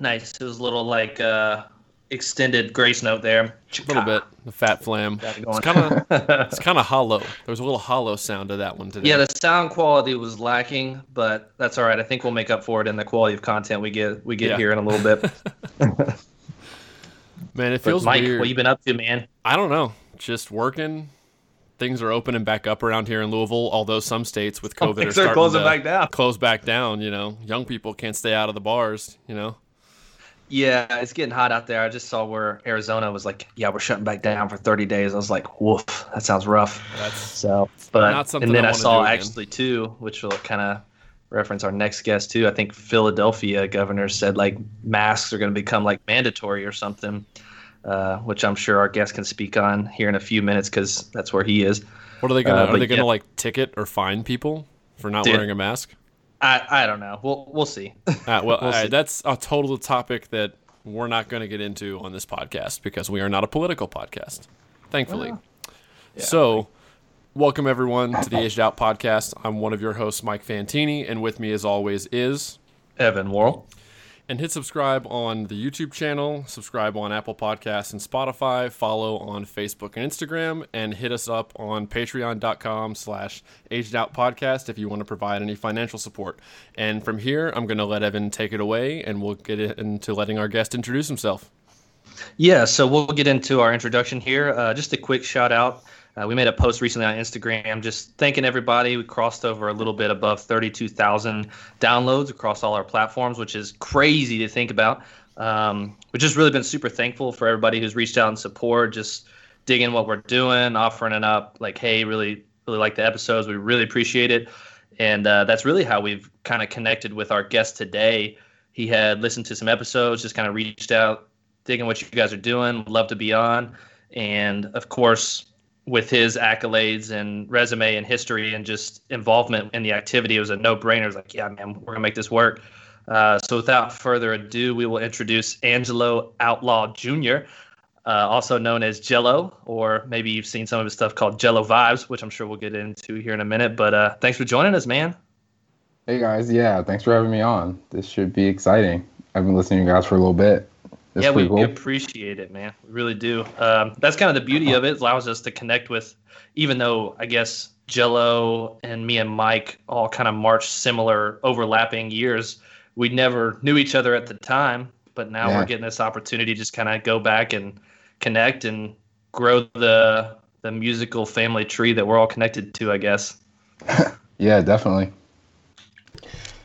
Nice. It was a little like uh, extended grace note there. A little bit. The fat flam. It It's kind of it's kind of hollow. There was a little hollow sound to that one today. Yeah, the sound quality was lacking, but that's all right. I think we'll make up for it in the quality of content we get we get Yeah. here in a little bit. man, it But feels Mike, weird. what you been up to, man? I don't know. Just working. Things are opening back up around here in Louisville, although some states with COVID are Things are starting closing to back down. close back down. You know, young people can't stay out of the bars. You know, Yeah, it's getting hot out there. I just saw where Arizona was like, yeah, we're shutting back down for 30 days. I was like, woof, that sounds rough. that's So, but Not something and then I I, saw again. actually too, which will kind of reference our next guest too. I think Philadelphia governor said like masks are going to become like mandatory or something, uh, which I'm sure our guest can speak on here in a few minutes because that's where he is. what are they gonna Uh, are they gonna like ticket or fine people for not Dude. wearing a mask? I I don't know. We'll we'll see. Uh, well, We'll all right, see. that's a total topic that we're not going to get into on this podcast because we are not a political podcast, thankfully. So, welcome everyone to the Aged Out podcast. I'm one of your hosts, Mike Fantini, and with me, as always, is Evan Worrell. And hit subscribe on the YouTube channel, subscribe on Apple Podcasts and Spotify, follow on Facebook and Instagram, and hit us up on patreon.com slash aged out podcast if you want to provide any financial support. And from here, I'm going to let Evan take it away and we'll get into letting our guest introduce himself. Yeah, so we'll get into our introduction here. Uh, just a quick shout out. Uh, we made a post recently on Instagram just thanking everybody. We crossed over a little bit above 32,000 downloads across all our platforms, which is crazy to think about. Um, we've just really been super thankful for everybody who's reached out and support, just digging what we're doing, offering it up. Like, hey, really, really like the episodes. We really appreciate it. And uh, that's really how we've kind of connected with our guest today. He had listened to some episodes, just kind of reached out, digging what you guys are doing. Love to be on. And of course, with his accolades and resume and history and just involvement in the activity, it was a no brainer. It was like, yeah, man, we're going to make this work. Uh, so without further ado, we will introduce Angelo Outlaw Jr., uh, also known as Jello, or maybe you've seen some of his stuff called Jello Vibes, which I'm sure we'll get into here in a minute. But uh, thanks for joining us, man. Hey guys, yeah, thanks for having me on. This should be exciting. I've been listening to you guys for a little bit. Yeah, we, we appreciate it, man. We really do. Um, that's kind of the beauty of it. It allows us to connect with, even though I guess Jello and me and Mike all kind of march similar, overlapping years. We never knew each other at the time, but now Yeah. we're getting this opportunity to just kind of go back and connect and grow the the musical family tree that we're all connected to. I guess. Yeah, definitely.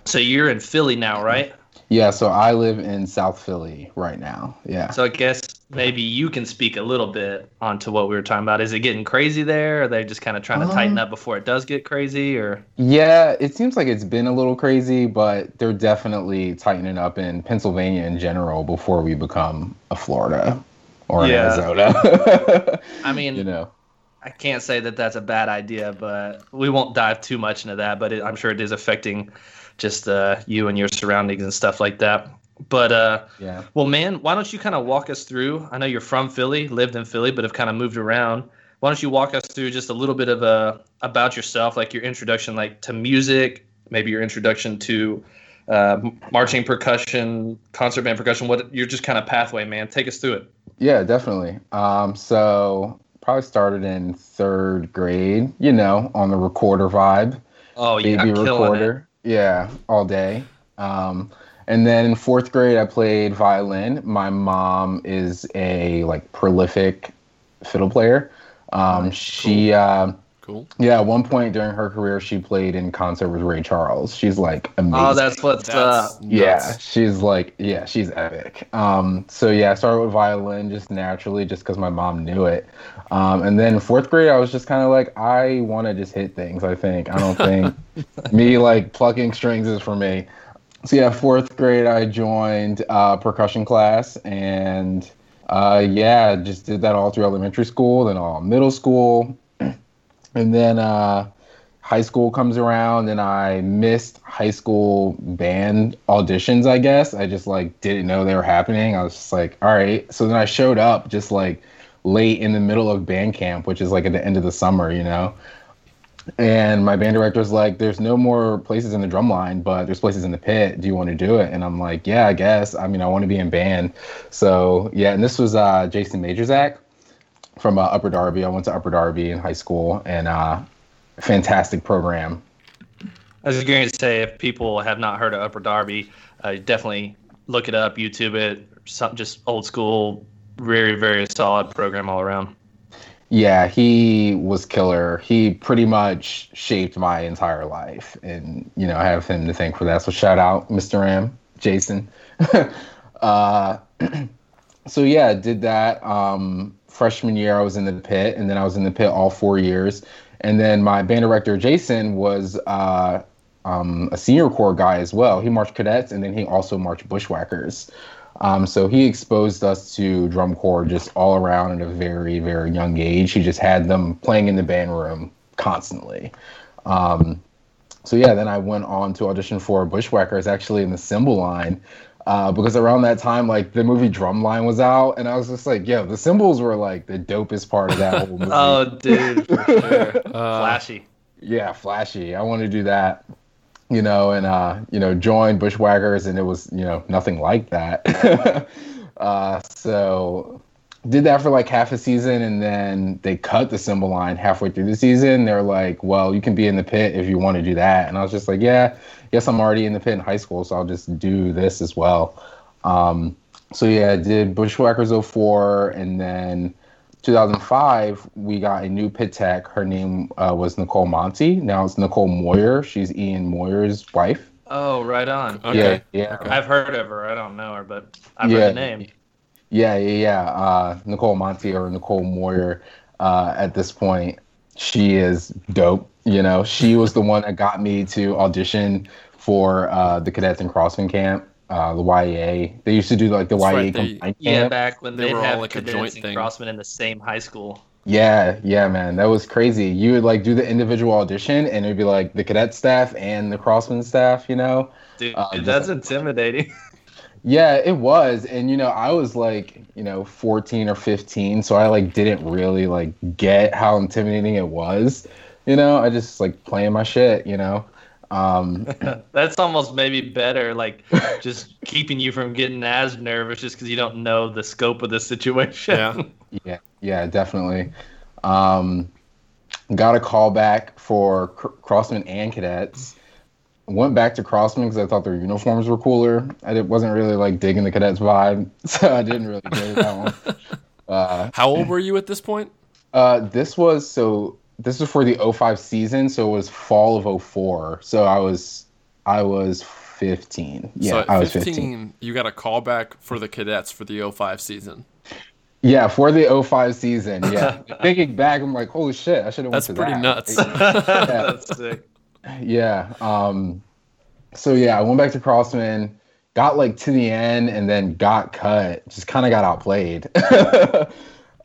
So you're in Philly now, right? Yeah, so I live in South Philly right now. Yeah. So I guess maybe you can speak a little bit onto what we were talking about. Is it getting crazy there? Are they just kind of trying to tighten Um, up before it does get crazy? Or Yeah, it seems like it's been a little crazy, but they're definitely tightening up in Pennsylvania in general before we become a Florida or an Yeah. Arizona. I mean, you know. I can't say that that's a bad idea, but we won't dive too much into that. But it, I'm sure it is affecting just uh, you and your surroundings and stuff like that. But uh, Yeah. well, man, why don't you kind of walk us through? I know you're from Philly, lived in Philly, but have kind of moved around. Why don't you walk us through just a little bit of uh, about yourself, like your introduction, like to music, maybe your introduction to uh, marching percussion, concert band percussion. What you're just kind of pathway, man. Take us through it. Yeah, definitely. Um, so probably started in third grade, you know, on the recorder vibe. Oh yeah, baby recorder. Yeah, all day. Um, and then in fourth grade, I played violin. My mom is a like prolific fiddle player. Um, she, uh, Cool. yeah, at one point during her career, she played in concert with Ray Charles. She's like amazing. Oh, that's what's uh, That's yeah, nuts. she's like, yeah, she's epic. Um, so yeah, I started with violin just naturally, just because my mom knew it. Um, and then fourth grade, I was just kind of like, I want to just hit things. I think I don't think me like plucking strings is for me. So yeah, fourth grade, I joined uh, percussion class, and uh, yeah, just did that all through elementary school, then all middle school, and then uh, high school comes around and I missed high school band auditions, I guess. I just like didn't know they were happening. I was just like, all right. So then I showed up just like late in the middle of band camp, which is like at the end of the summer, you know. And my band director was like, "There's no more places in the drum line, but there's places in the pit. Do you want to do it?" And I'm like, "Yeah, I guess. I mean, I want to be in band." So yeah, and this was uh, Jason Majorzak from uh, Upper Darby. I went to Upper Darby in high school, and uh, fantastic program. I was going to say, if people have not heard of Upper Darby, uh, definitely look it up, YouTube it. Some just old school, very very solid program all around. Yeah, he was killer. He pretty much shaped my entire life, and you know I have him to thank for that. So shout out, Mr. Ram, Jason. uh, so yeah, did that. Um, freshman year, I was in the pit, and then I was in the pit all four years. And then my band director, Jason, was uh, um, a senior corps guy as well. He marched cadets, and then he also marched bushwhackers. Um, so he exposed us to drum corps just all around at a very, very young age. He just had them playing in the band room constantly. Um, so yeah, then I went on to audition for Bushwhackers actually in the cymbal line. Uh, because around that time, like the movie Drumline was out, and I was just like, "Yo, the cymbals were like the dopest part of that whole movie." oh, dude, for sure. Uh, flashy. Yeah, flashy. I want to do that you know, and uh, you know, joined Bushwhackers, and it was you know nothing like that. uh, so did that for like half a season, and then they cut the cymbal line halfway through the season. They're like, "Well, you can be in the pit if you want to do that," and I was just like, "Yeah, yes, I'm already in the pit in high school, so I'll just do this as well." Um, so yeah, did Bushwhackers 04, and then 2005, we got a new pit tech. Her name uh, was Nicole Monty. Now it's Nicole Moyer. She's Ian Moyer's wife. Oh, right on. Okay. Yeah, yeah. Okay. I've heard of her. I don't know her, but I've yeah. heard the name. Yeah, yeah, yeah. Uh, Nicole Monty or Nicole Moyer. Uh, at this point, she is dope. You know, she was the one that got me to audition for uh, the cadets in Crossmen camp uh, the YEA. They used to do like the That's YEA right, they, Yeah, back when they, they were all like a joint thing. Crossmen in the same high school. Yeah, yeah, man, that was crazy. You would like do the individual audition, and it'd be like the cadet staff and the Crossmen staff. You know, dude, uh, that's like, intimidating. Yeah, it was, and you know, I was like, you know, 14 or 15, so I like didn't really like get how intimidating it was. You know, I just like playing my shit. You know, um, That's almost maybe better, like just keeping you from getting as nervous just because you don't know the scope of the situation. Yeah, yeah, yeah, definitely. Um, got a call back for cr- Crossmen and cadets. Went back to Crossmen because I thought their uniforms were cooler. I did, wasn't really like digging the cadets vibe, so I didn't really get that one. Uh, How old were you at this point? Uh, this was so this was for the 05 season, so it was fall of 04. So I was I was 15. Yeah, so I was 15, 15. You got a call back for the cadets for the 05 season. Yeah, for the 05 season. Yeah. Thinking back, I'm like, holy shit, I should have That's went to pretty that. nuts. yeah. That's sick. Yeah. Um, so yeah, I went back to Crossmen, got like to the end, and then got cut. Just kind of got outplayed.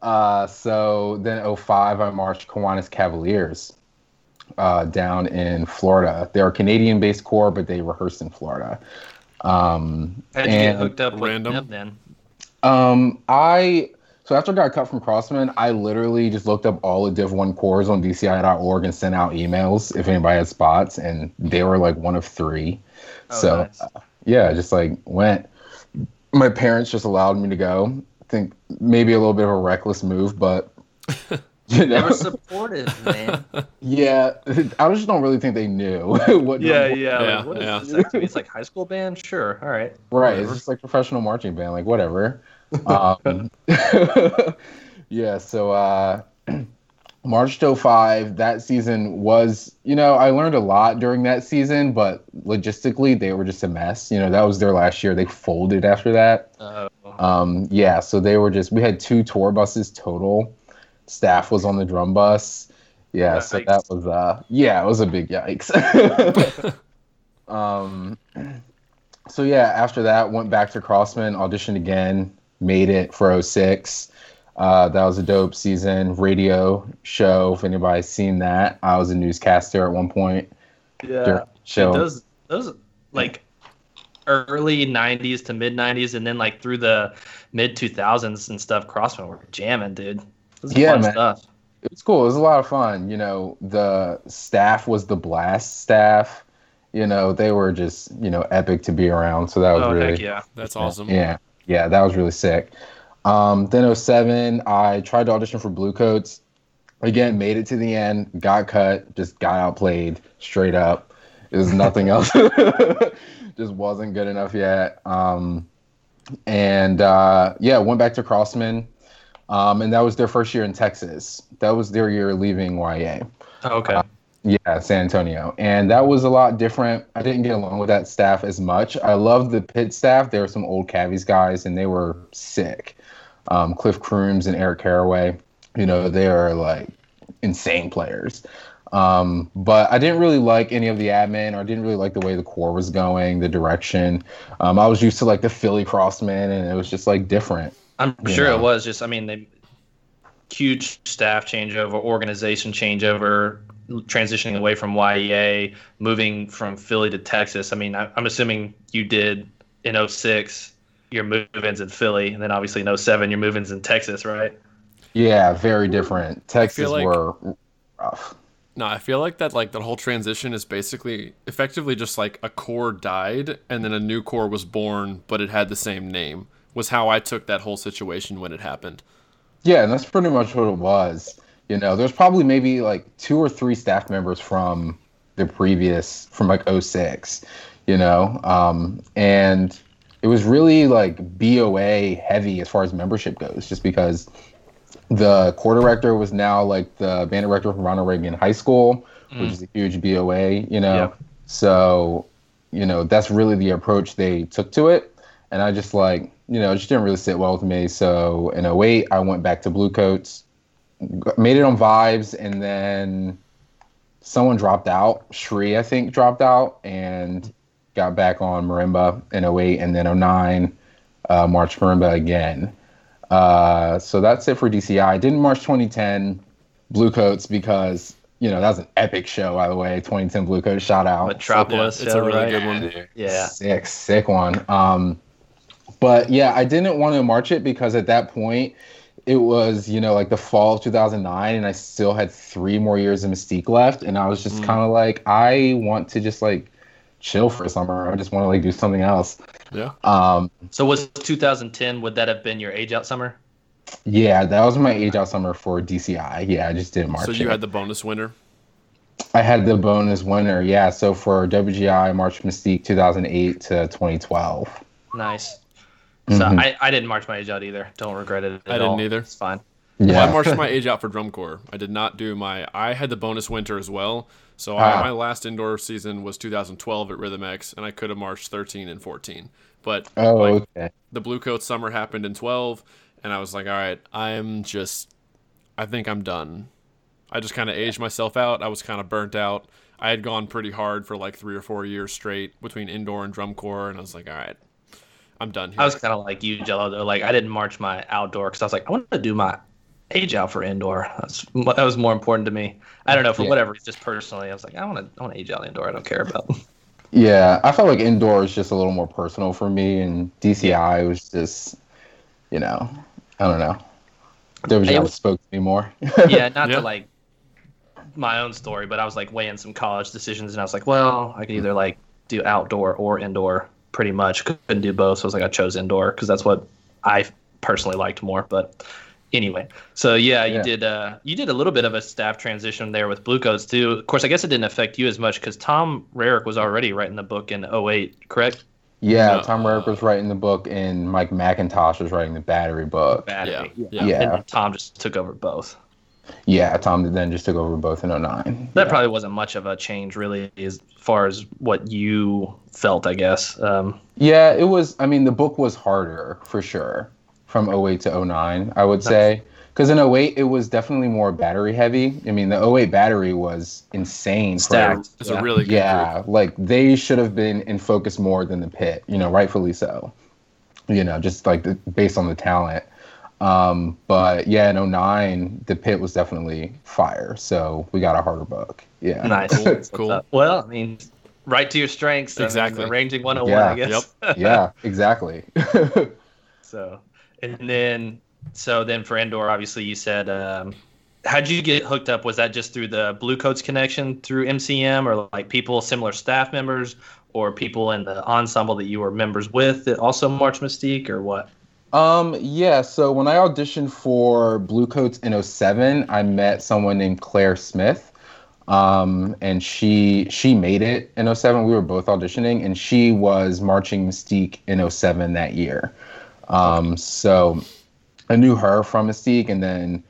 Uh, so then 05, I marched Kiwanis Kavaliers uh, down in Florida. They're a Canadian based corps, but they rehearsed in Florida. Um, How'd you and, get hooked up random? with them then? Um, I so after I got cut from Crossmen, I literally just looked up all the Div 1 corps on DCI.org and sent out emails if anybody had spots, and they were like one of three. Oh, so nice. uh, yeah, just like went. My parents just allowed me to go, think maybe a little bit of a reckless move, but you know. Never supported, man. yeah, I just don't really think they knew what. Yeah, yeah. yeah, like, what yeah. Is like, it's like high school band, sure, all right. Right, whatever. it's just like professional marching band, like whatever. Um, yeah, so uh, March to 05, that season was, you know, I learned a lot during that season, but logistically, they were just a mess. You know, that was their last year. They folded after that. Uh, um, yeah, so they were just, we had two tour buses total. Staff was on the drum bus. Yeah, yikes. so that was, uh, yeah, it was a big yikes. um, so yeah, after that, went back to Crossmen, auditioned again, made it for 06 uh, that was a dope season. Radio show. If anybody's seen that, I was a newscaster at one point. Yeah. Show. Those those like early '90s to mid '90s, and then like through the mid 2000s and stuff. Crossmen were jamming, dude. yeah, man. Stuff. it was cool. It was a lot of fun. You know, the staff was the blast staff. You know, they were just you know epic to be around. So that was Oh, really heck yeah. That's awesome. yeah, yeah, that was really sick. Um, then 07, I tried to audition for Bluecoats. Again, made it to the end, got cut, just got outplayed straight up. It was nothing else. just wasn't good enough yet. Um, and uh, yeah, went back to Crossmen. Um, and that was their first year in Texas. That was their year leaving YEA. Oh, okay. Yeah, San Antonio. And that was a lot different. I didn't get along with that staff as much. I loved the pit staff. There were some old Cavies guys, and they were sick. Um, Cliff Crooms and Eric Caraway, you know, they are like insane players. Um, but I didn't really like any of the admin, or I didn't really like the way the corps was going, the direction. Um, I was used to like the Philly Crossmen, and it was just like different. I'm sure know. it was just. I mean, they huge staff changeover, organization changeover, transitioning away from YEA, moving from Philly to Texas. I mean, I, I'm assuming you did in 06 your move-ins in Philly, and then obviously in 07 your move-ins in Texas, right? Yeah, very different. Texas like- were rough. No, I feel like that like that whole transition is basically effectively just like a corps died and then a new corps was born, but it had the same name. Was how I took that whole situation when it happened. Yeah, and that's pretty much what it was. You know, there's probably maybe like two or three staff members from the previous, from like 06, you know, um, and it was really like BOA heavy as far as membership goes, just because the corps director was now like the band director from Ronald Reagan High School, which is a huge BOA, you know. Yeah. So, you know, that's really the approach they took to it. And I just like, you know, it just didn't really sit well with me. So in 08, I went back to Bluecoats, made it on Vibes, and then someone dropped out. Shri, I think, dropped out and got back on Marimba in 08, and then 09, uh, March Marimba again. Uh, so that's it for DCI. Didn't March 2010 Bluecoats because, you know, that was an epic show, by the way. 2010 Bluecoats, shout out. Metropolis, Yeah, it's a really right? good one. Yeah. Sick, sick one. Um, but yeah, I didn't want to march it because at that point, it was you know like the fall of 2009, and I still had three more years of Mystique left, and I was just kind of like, I want to just like chill for summer. I just want to like do something else. Yeah. Um, So was 2010? Would that have been your age out summer? yeah, that was my age out summer for DCI. Yeah, I just didn't march. So you it. had the bonus winner. I had the bonus winner. Yeah, so for WGI March Mystique 2008 to 2012. Nice. So Mhm. I, I didn't march my age out either. Don't regret it. At I didn't all. either. It's fine. Well, I marched my age out for drum corps. I did not do my. I had the bonus winter as well. So Ah. I, my last indoor season was 2012 at Rhythm X, and I could have marched 13 and 14. But Oh, like, okay. the Blue Coat summer happened in 12, and I was like, all right, I'm just, I think I'm done. I just kind of aged myself out. I was kind of burnt out. I had gone pretty hard for like three or four years straight between indoor and drum corps, and I was like, all right, I'm done here. I was kind of like you, Jello. Though, like I didn't march my outdoor because I was like, I want to do my age out for indoor. That's that was more important to me. I don't know for Yeah. whatever, just personally, I was like, I want to, I want to age out indoor. I don't care about. Yeah, I felt like indoor is just a little more personal for me, and DCI was just, you know, I don't know. WGI It was- spoke to me more. yeah, not Yeah. to like my own story, but I was like weighing some college decisions, and I was like, well, I could either like do outdoor or indoor. Pretty much couldn't do both, so I was like, I chose indoor because that's what I personally liked more. But anyway, so yeah, you did uh, you did a little bit of a staff transition there with Blue Coats too. Of course, I guess it didn't affect you as much because Tom Rarick was already writing the book in 08, correct? yeah, No. Tom Rarick was writing the book, and Mike McIntosh was writing the battery book. Battery. Yeah, Yeah. yeah. And Tom just took over both. Yeah, Tom then just took over both in 09. That yeah. probably wasn't much of a change, really, as far as what you felt, I guess. Um, Yeah, it was. I mean, the book was harder for sure from 08 to 09, I would say. Because in 08, it was definitely more battery heavy. I mean, the 08 battery was insane. Stacked. it's a really good yeah, group. like they should have been in focus more than the pit, you know, rightfully so. You know, just like the, based on the talent. Um, but yeah, in 09, the pit was definitely fire. So we got a harder book. Yeah. nice. Cool, cool. Well, I mean, right to your strengths. I mean, Exactly. arranging 101, Yeah. I guess. Yep. yeah, exactly. So, and then, so then for indoor, obviously, you said um, how'd you get hooked up? Was that just through the Blue Coats connection through MCM, or like people, similar staff members, or people in the ensemble that you were members with that also march Mystique, or what? Um, yeah, so when I auditioned for Blue Coats in 07, I met someone named Claire Smith. Um, and she she made it in 07. We were both auditioning, and she was marching Mystique in 07 that year. Um, so I knew her from Mystique, and then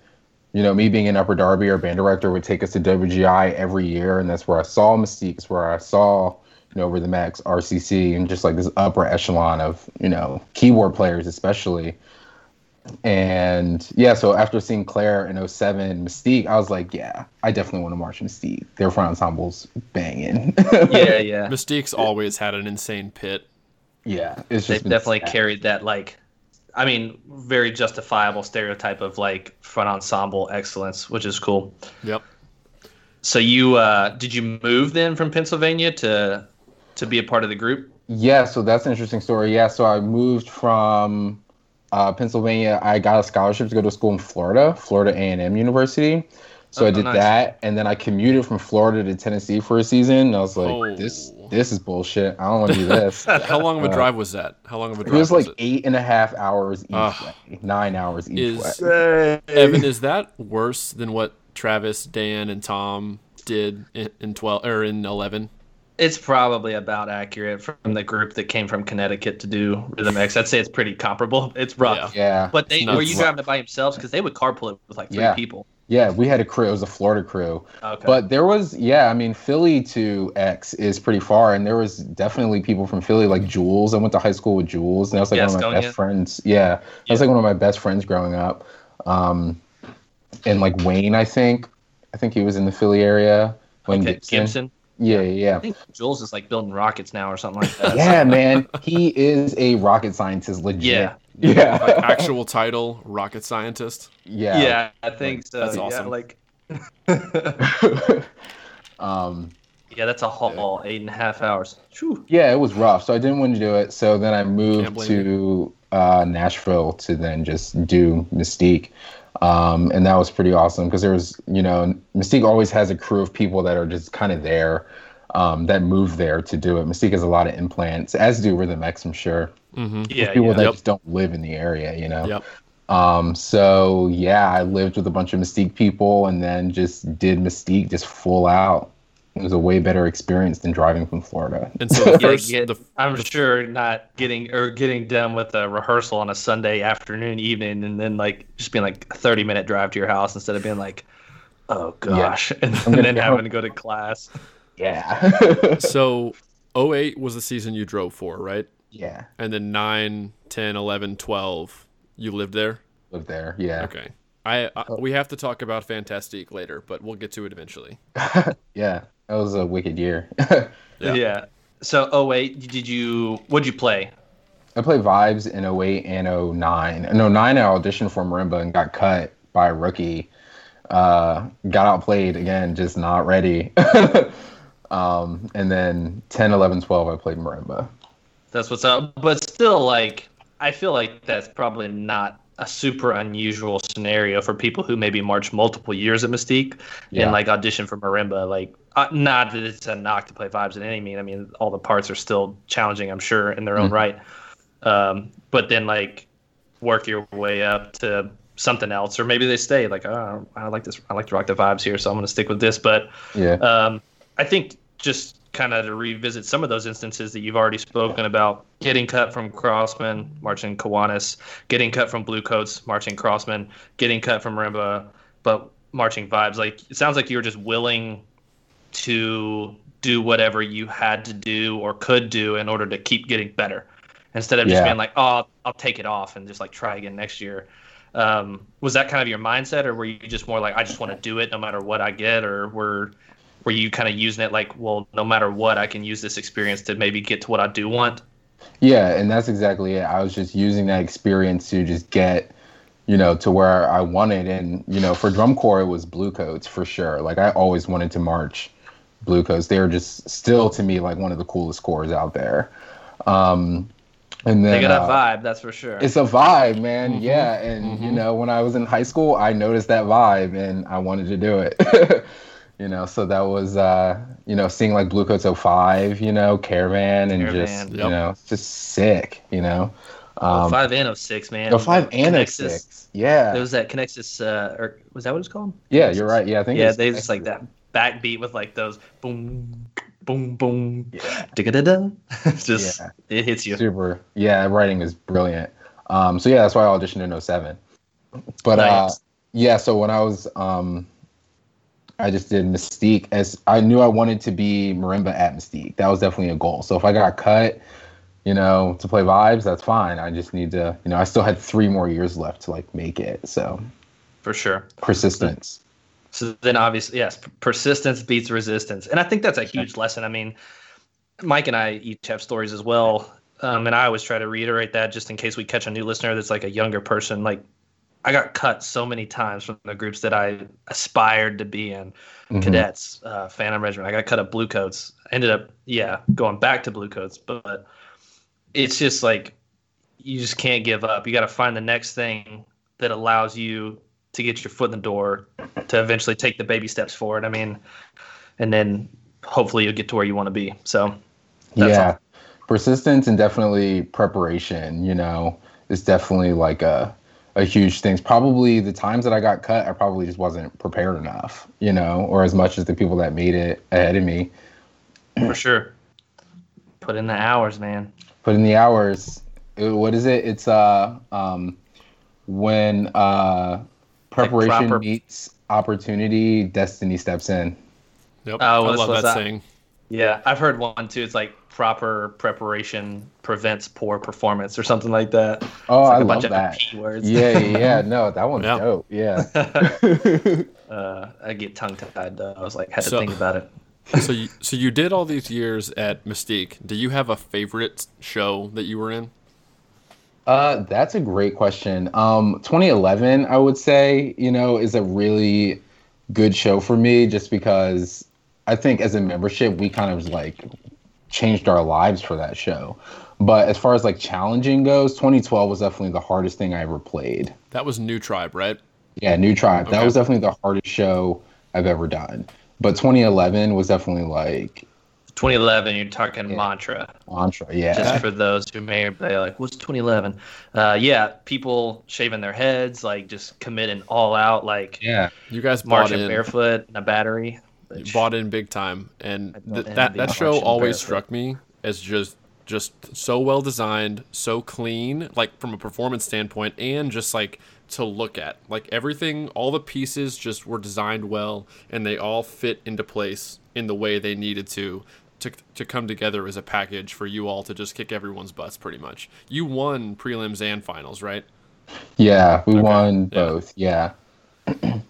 you know, me being in Upper Darby, our band director would take us to WGI every year, and that's where I saw Mystique. It's where I saw, you know, Rhythm X, RCC, and just like this upper echelon of, you know, keyboard players, especially. And yeah, so after seeing Claire in 07 Mystique, I was like, yeah, I definitely want to march Mystique. Their front ensemble's banging. Yeah, yeah. Mystique's always had an insane pit. yeah, it's They've definitely stacked. carried that like I mean, very justifiable stereotype of like front ensemble excellence, which is cool. Yep. So you uh did you move then from Pennsylvania to to be a part of the group? Yeah, so that's an interesting story. Yeah, so I moved from uh, Pennsylvania. I got a scholarship to go to school in Florida, Florida A&M University. So Oh, I did nice. that, and then I commuted from Florida to Tennessee for a season. And I was like, Oh. this this is bullshit. I don't want to do this. How long of a Uh, drive was that? How long of a drive was that? It was, like it? eight and a half hours each Ugh. way, nine hours each Is- way. Evan, is that worse than what Travis, Dan, and Tom did in, in twelve or in eleven? It's probably about accurate from the group that came from Connecticut to do Rhythm X. I'd say it's pretty comparable. It's rough. Yeah, But they It's were you driving it by yourselves because they would carpool it with like three Yeah. people. Yeah, we had a crew. It was a Florida crew. Okay. But there was, yeah, I mean, Philly to X is pretty far, and there was definitely people from Philly, like Jules. I went to high school with Jules, and that was like Yeah, one of my best friends. Yeah, that was like one of my best friends growing up. Um, and like Wayne, I think, I think he was in the Philly area. Wayne okay, Gibson. Gibson. Yeah, yeah, I think Jules is like building rockets now or something like that. yeah. yeah, man, he is a rocket scientist, legit. Yeah. Yeah, Like actual title, rocket scientist. yeah. Yeah, I think so. That's yeah, awesome. like um, yeah, that's a haul, eight and a half hours. Phew. Yeah, it was rough. So I didn't want to do it. So then I moved to uh, Nashville to then just do Mystique. Um, and that was pretty awesome because there was, you know, Mystique always has a crew of people that are just kind of there um, that move there to do it. Mystique has a lot of implants, as do Rhythm X, I'm sure. Mm-hmm. Yeah, people yeah. that Yep. just don't live in the area, you know? Yep. Um, so yeah, I lived with a bunch of Mystique people and then just did Mystique just full out. It was a way better experience than driving from Florida. And so the Yeah, first, get- the, I'm sure not getting or getting done with a rehearsal on a Sunday afternoon, evening, and then like just being like a 30 minute drive to your house instead of being like, oh gosh, and, gonna then go. having to go to class. Yeah. so 08 was the season you drove for, right? yeah. And then 9, 10, 11, 12, you lived there? Lived there. Yeah. Okay. I, I we have to talk about Fantastique later, but we'll get to it eventually. Yeah. That was a wicked year. Yeah. Yeah. So 08, did you what'd you play? I played Vibes in 08 and 09. In 09, I auditioned for Marimba and got cut by a rookie. Uh, got outplayed again, just not ready. Um, and then 10, 11, 12, I played Marimba. That's what's up. But still, like, I feel like that's probably not a super unusual scenario for people who maybe march multiple years at Mystique Yeah. and like audition for marimba. Like, uh, not that it's a knock to play vibes in any mean. I mean, all the parts are still challenging, I'm sure, in their own Mhm. right. Um, but then like work your way up to something else, or maybe they stay like, oh, I like this. I like to rock the vibes here, so I'm going to stick with this. But Yeah. um, I think just kind of to revisit some of those instances that you've already spoken about, getting cut from Crossmen, marching Kiwanis, getting cut from Bluecoats, marching Crossmen, getting cut from Rimba, but marching Vibes. Like it sounds like you were just willing to do whatever you had to do or could do in order to keep getting better, instead of just Yeah. being like, oh, I'll take it off and just like try again next year. Um, was that kind of your mindset, or were you just more like, I just want to do it no matter what I get, or were were you kind of using it like, well, no matter what, I can use this experience to maybe get to what I do want? Yeah, and that's exactly it. I was just using that experience to just get, you know, to where I wanted. And, you know, for drum corps, it was Blue Coats for sure. Like, I always wanted to march Blue Coats. They are just still, to me, like one of the coolest corps out there. Um, And then they got uh, a vibe, that's for sure. It's a vibe, man. Mhm. Yeah, and you Mhm. know, when I was in high school, I noticed that vibe, and I wanted to do it. you know, so that was, uh, you know, seeing like Blue Coats 05, you know, Caravan, and just, Caravan. you know, just sick. You know, Oh, um, five and oh six, man. 05 and Connexus- 06. Yeah, There was that Connexus, uh, or was that what it's called? yeah, you're right. Yeah, I think. Yeah, they just like that backbeat with like those boom, boom, boom, Yeah. It's just Yeah. it hits you. Super. Yeah, writing is brilliant. Um, so yeah, that's why I auditioned in 07. But uh, yeah, so when I was, um, I just did Mystique as I knew I wanted to be marimba at Mystique. That was definitely a goal. So if I got cut, you know, to play vibes, that's fine. I just need to, you know, I still had three more years left to like make it. So for sure. persistence. So then, obviously, yes, persistence beats resistance, and I think that's a huge lesson. I mean, Mike and I each have stories as well, um, and I always try to reiterate that just in case we catch a new listener that's like a younger person. Like, I got cut so many times from the groups that I aspired to be in, Mhm. cadets, uh, Phantom Regiment. I got cut up Blue Coats. Ended up, yeah, going back to Blue Coats, but it's just like you just can't give up. You got to find the next thing that allows you to get your foot in the door to eventually take the baby steps forward. I mean, and then hopefully you'll get to where you want to be. So that's yeah. all. Persistence and definitely preparation, you know, is definitely like a a huge thing. Probably the times that I got cut, I probably just wasn't prepared enough, you know, or as much as the people that made it ahead of me. for sure. Put in the hours, man. Put in the hours. Uh, What is it? It's uh um when uh preparation proper- meets opportunity, destiny steps in. Yep. Oh, I love that's that what's saying. Yeah, I've heard one too. It's like proper preparation prevents poor performance or something like that. Oh, It's like I a love bunch that. of P words. Yeah, yeah, yeah. No, that one's Yeah. dope. Yeah. uh, I get tongue tied though. I was like, had to So- think about it. so you so you did all these years at Mystique. Do you have a favorite show that you were in? Uh, that's a great question. Um, 2011, I would say, you know, is a really good show for me just because I think as a membership, we kind of like changed our lives for that show. But as far as like challenging goes, 2012 was definitely the hardest thing I ever played. That was New Tribe, right? Yeah, New Tribe. That was definitely the hardest show I've ever done. But 2011 was definitely like 2011, you're talking Yeah. mantra. mantra. Yeah. Just for those who may be like, what's 2011? Uh, yeah, people shaving their heads, like just committing all out, like yeah. You guys marching barefoot in a battery. You bought in big time, and th- that that show always barefoot. struck me as just just so well designed, so clean, like from a performance standpoint, and just like to look at. Like everything, all the pieces just were designed well, and they all fit into place in the way they needed to. To, to come together as a package for you all to just kick everyone's butts pretty much. You won prelims and finals, right? Yeah, we Okay, won yeah. both. Yeah. yeah,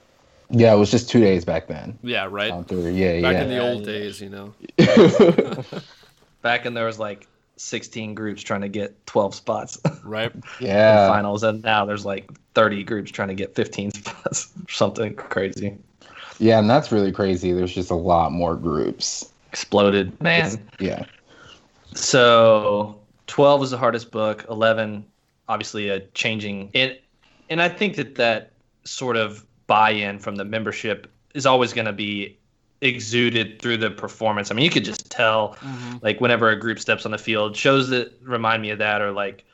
it was just two days back then. Yeah, right. Um, through- yeah, Back yeah. in the old yeah. days, you know. Back in there was like 16 groups trying to get 12 spots Right? yeah. finals, and now there's like 30 groups trying to get 15 spots something crazy. Yeah, and that's really crazy. There's just a lot more groups. Exploded, man. Yeah. So 12 is the hardest book. 11, obviously a changing it, and I think that that sort of buy-in from the membership is always going to be exuded through the performance. I mean, you could just tell, like whenever a group steps on the field, shows that remind me of that, or like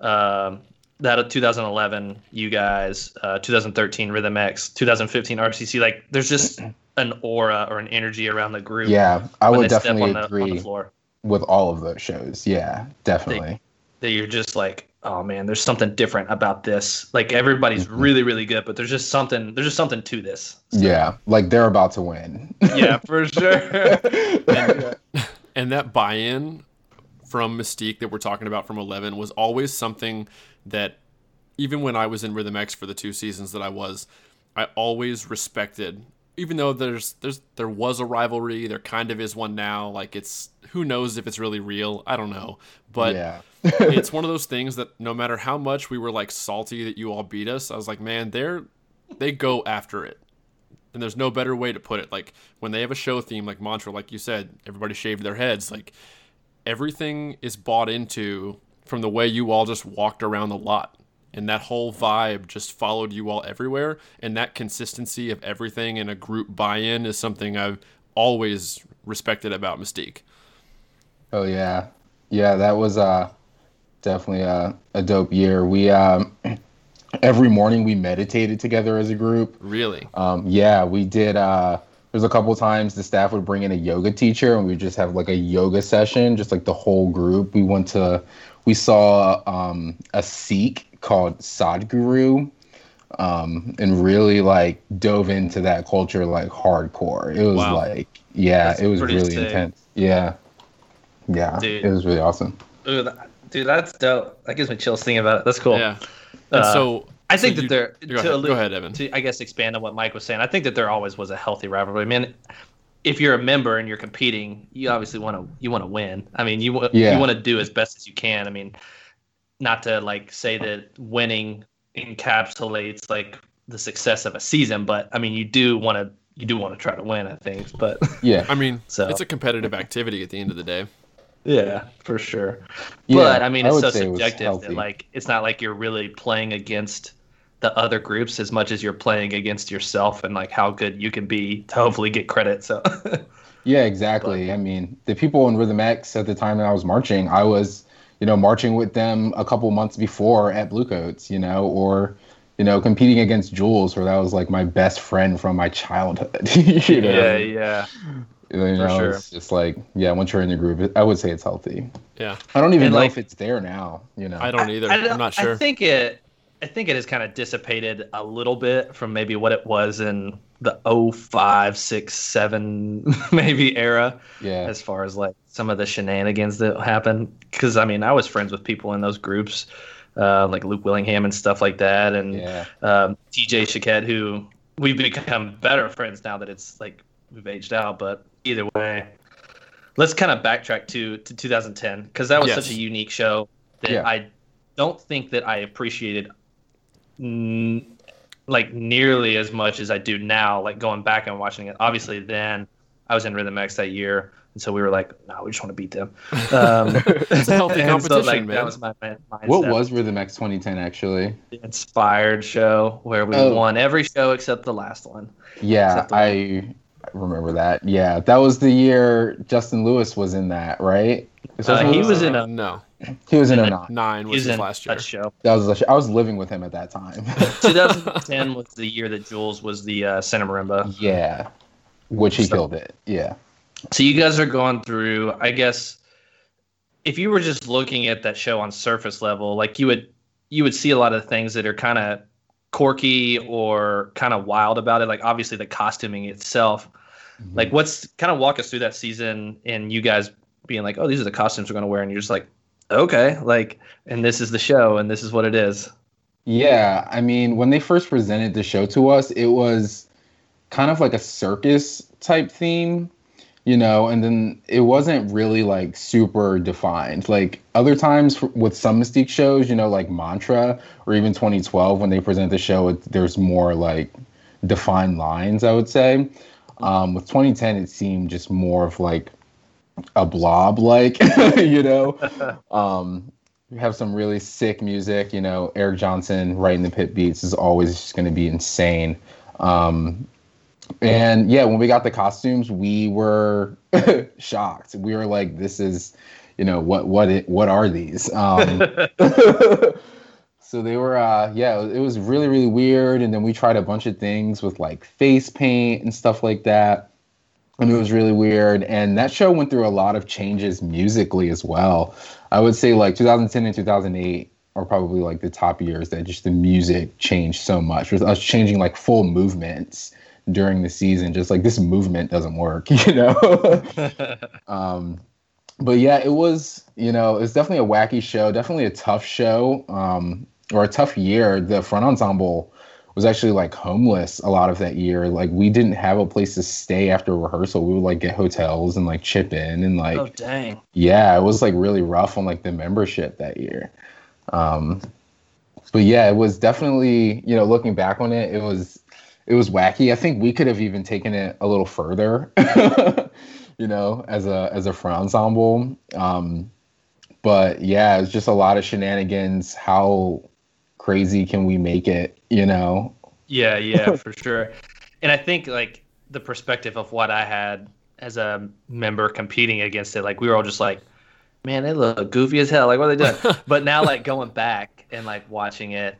um, that of 2011, you guys, uh, 2013 Rhythm X, 2015 RCC. Like, there's just an aura or an energy around the group. Yeah, I would definitely on the, on agree the floor. with all of those shows. Yeah, definitely. that you're just like, oh man, there's something different about this. Like everybody's Mm-hmm. really, really good, but there's just something. There's just something to this. yeah, like they're about to win. Yeah, for sure. and that buy-in from Mystique that we're talking about from 11 was always something that even when I was in Rhythm X for the two seasons that I was, I always respected. Even though there's there's there was a rivalry, there kind of is one now. Like it's who knows if it's really real. I don't know, but yeah. it's one of those things that no matter how much we were like salty that you all beat us, I was like, man, they're they go after it. And there's no better way to put it. Like when they have a show theme like mantra, like you said, everybody shaved their heads. Like everything is bought into from the way you all just walked around the lot. And that whole vibe just followed you all everywhere. And that consistency of everything and a group buy in is something I've always respected about Mystique. Oh yeah, yeah. That was uh definitely a, a dope year. We um every morning we meditated together as a group. Really? Um, yeah, we did. Uh, there's a couple times the staff would bring in a yoga teacher and we just have like a yoga session, just like the whole group. We went to, we saw um, a Sikh called Sadhguru um, and really like dove into that culture like hardcore. It was Wow. like, yeah, That's it was really sick. intense. Yeah. Yeah, Dude. it was really awesome. Ooh, that- dude, that's dope. That gives me chills thinking about it. That's cool. Yeah. And Uh, so I think so that you- there. Go to ahead, allude- go ahead, Evan. To I guess expand on what Mike was saying. I think that there always was a healthy rivalry. I mean, if you're a member and you're competing, you obviously want to you want to win. I mean, you wa- Yeah. you want to do as best as you can. I mean, not to like say that winning encapsulates like the success of a season, but I mean, you do want to you do want to try to win. I think, but Yeah. I mean, So- it's a competitive activity at the end of the day. yeah, for sure. Yeah, but I mean, it's would so say it subjective that like it's not like you're really playing against the other groups as much as you're playing against yourself and like how good you can be to hopefully get credit. So Yeah, exactly. I mean, the people in Rhythm X at the time that I was marching, I was, you know, marching with them a couple months before at Bluecoats, you know, or, you know, competing against Jules, where that was like my best friend from my childhood. you know, yeah, yeah. you know, sure. it's just like, yeah, once you're in the group, I would say it's healthy. Yeah. I don't even And, know like- if it's there now, you know. I don't either. I, I, am not sure. I think it. I think it has kind of dissipated a little bit from maybe what it was in the 05, 6, 7 maybe era. yeah. as far as like some of the shenanigans that happened. Because I mean, I was friends with people in those groups, uh, like Luke Willingham and stuff like that, and Yeah. um, TJ Chiquette, who we've become better friends now that it's like we've aged out. But either way, let's kind of backtrack to to 2010 because that was Yes. such a unique show that Yeah. I don't think that I appreciated. mm, like nearly as much as I do now, like going back and watching it. Obviously, then I was in Rhythm X that year, and so we were like, "No, we just want to beat them." Um, It's a healthy and competition, like, man. That was my my mindset. What was Rhythm X 2010 actually? the inspired show where we Oh. won every show except the last one? Yeah, Except the I remember that. Yeah, that was the year Justin Lewis was in that, right? Was Uh, he was in in a- no He was in a nine. nine was was his last year. that show. That was I was living with him at that time. 2010 was the year that Jules was the uh, Santa Marimba. yeah, which he So- killed it. Yeah, So you guys are going through, I guess, if you were just looking at that show on surface level, like you would, you would see a lot of things that are kind of quirky or kind of wild about it. Like obviously the costuming itself. Like what's kind of walk us through that season and you guys being like, oh, these are the costumes we're going to wear, and you're just like, okay, like, and this is the show, and this is what it is. yeah. I mean, when they first presented the show to us, it was kind of like a circus type theme, you know, and then it wasn't really like super defined. Like other times with some Mystique shows, you know, like Mantra or even 2012, when they present the show, it, there's more like defined lines, I would say. Um, with 2010, it seemed just more of like a blob, like, you know. Um, we have some really sick music, you know. Eric Johnson writing the pit beats is always just going to be insane. Um, and yeah, when we got the costumes, we were shocked. We were like, "This is, you know, what what it, what are these?" Um, so they were, uh, yeah, it was really really weird. And then we tried a bunch of things with like face paint and stuff like that, and it was really weird. And that show went through a lot of changes musically as well. I would say like 2010 and 2008 are probably like the top years that just the music changed so much. With us changing like full movements during the season, just like this movement doesn't work, you know. um, but yeah, it was you know it's definitely a wacky show, definitely a tough show, um, or a tough year. The front ensemble was actually like homeless a lot of that year. Like we didn't have a place to stay after rehearsal. We would like get hotels and like chip in and like oh dang! yeah, it was like really rough on like the membership that year. Um, but yeah, it was definitely you know looking back on it, it was it was wacky. I think we could have even taken it a little further, you know, as a as a front ensemble. Um, but yeah, it's just a lot of shenanigans. How crazy can we make it? You know? Yeah, yeah, for sure. And I think like the perspective of what I had as a member competing against it, like we were all just like, man, they look goofy as hell. Like, what are they doing? but now, like going back and like watching it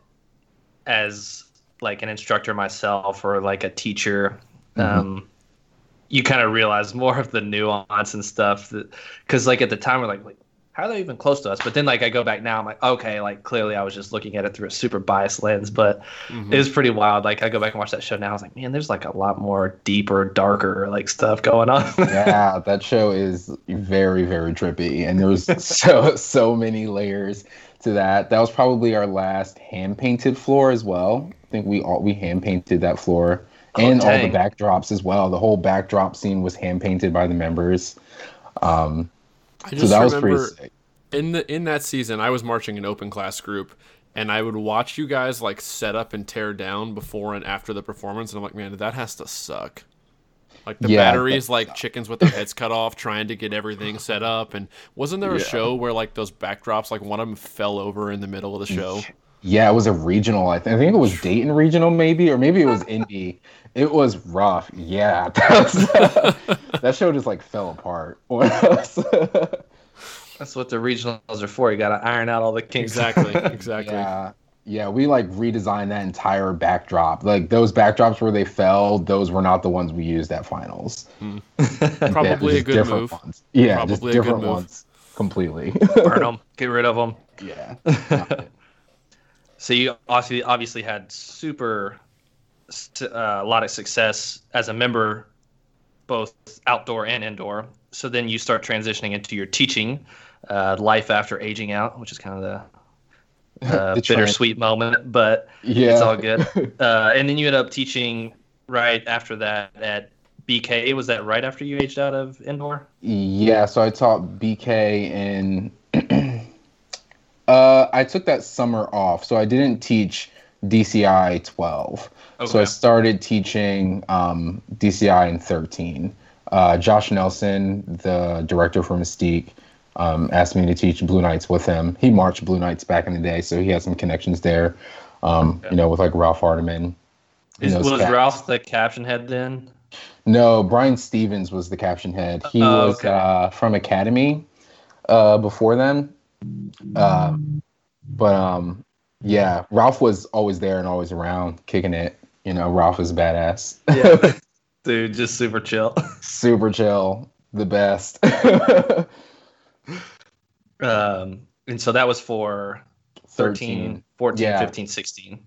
as like an instructor myself or like a teacher, mm-hmm. um, you kind of realize more of the nuance and stuff. Because like at the time, we're like, like how are they even close to us? But then like I go back now, I'm like, okay, like clearly I was just looking at it through a super biased lens, but mm-hmm. it was pretty wild. Like I go back and watch that show now, I was like, man, there's like a lot more deeper, darker like stuff going on. yeah, that show is very, very trippy, and there was so so many layers to that. That was probably our last hand painted floor as well. I think we all we hand painted that floor. Oh, and all the backdrops as well. The whole backdrop scene was hand painted by the members. Um, I just so that remember was pretty sick. in the in that season, I was marching an open class group, and I would watch you guys like set up and tear down before and after the performance, and I'm like, man, that has to suck. Like the yeah, batteries, like chickens with their heads cut off, trying to get everything set up. And wasn't there a yeah. show where like those backdrops, like one of them fell over in the middle of the show? Yeah, it was a regional. I think, I think it was Dayton regional, maybe, or maybe it was Indy. It was rough. Yeah, that, was, that show just like fell apart. That's what the regionals are for. You got to iron out all the kinks. Exactly. Exactly. yeah. Yeah, we like redesigned that entire backdrop. Like those backdrops where they fell, those were not the ones we used at finals. Hmm. Probably yeah, a good move. Ones. Yeah, Probably just different ones completely. Burn them, get rid of them. Yeah. So you obviously obviously had super uh, a lot of success as a member, both outdoor and indoor. So then you start transitioning into your teaching, uh, life after aging out, which is kind of the, uh, bittersweet moment, but yeah. it's all good. Uh, and then you end up teaching right after that at BK. Was that right after you aged out of indoor? Yeah, so I taught BK in. uh, I took that summer off, so I didn't teach DCI 12. Okay. So I started teaching um, DCI in 13. Uh, Josh Nelson, the director for Mystique, um, asked me to teach Blue Knights with him. He marched Blue Knights back in the day, so he had some connections there. Um, okay. You know, with like Ralph Hardimon. Is, was. Ralph the caption head then? No, Brian Stevens was the caption head. He oh, was uh, from Academy uh, before then. Uh, but um, yeah, Ralph was always there and always around, kicking it. You know, Ralph is badass. Yeah. Dude, just super chill. super chill. The best. um, and so that was for 13, 13 14, yeah. 15, 16.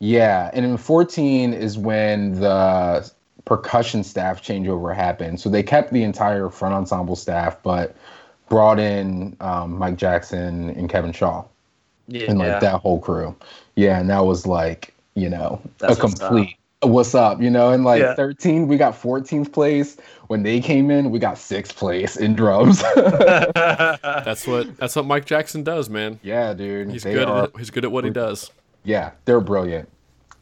Yeah. And in 14 is when the percussion staff changeover happened. So they kept the entire front ensemble staff, but brought in um, Mike Jackson and Kevin Shah. Yeah. And like that whole crew. Yeah. And that was like, you know, That's a complete what's up, you know, and like yeah. 13, we got 14th place. When they came in, we got sixth place in drums. that's what that's what Mike Jackson does, man. Yeah, dude. He's good are, at he's good at what he does. Yeah, they're brilliant.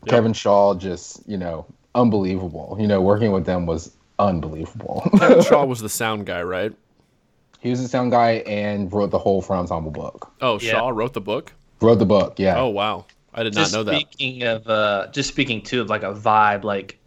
Yep. Kevin Shah just, you know, unbelievable. You know, working with them was unbelievable. Kevin Shah was the sound guy, right? He was the sound guy and wrote the whole front ensemble book. Oh, Shah yeah. wrote the book? Wrote the book, yeah. Oh wow. I did just not know that. Speaking of, uh, just speaking too of like a vibe, like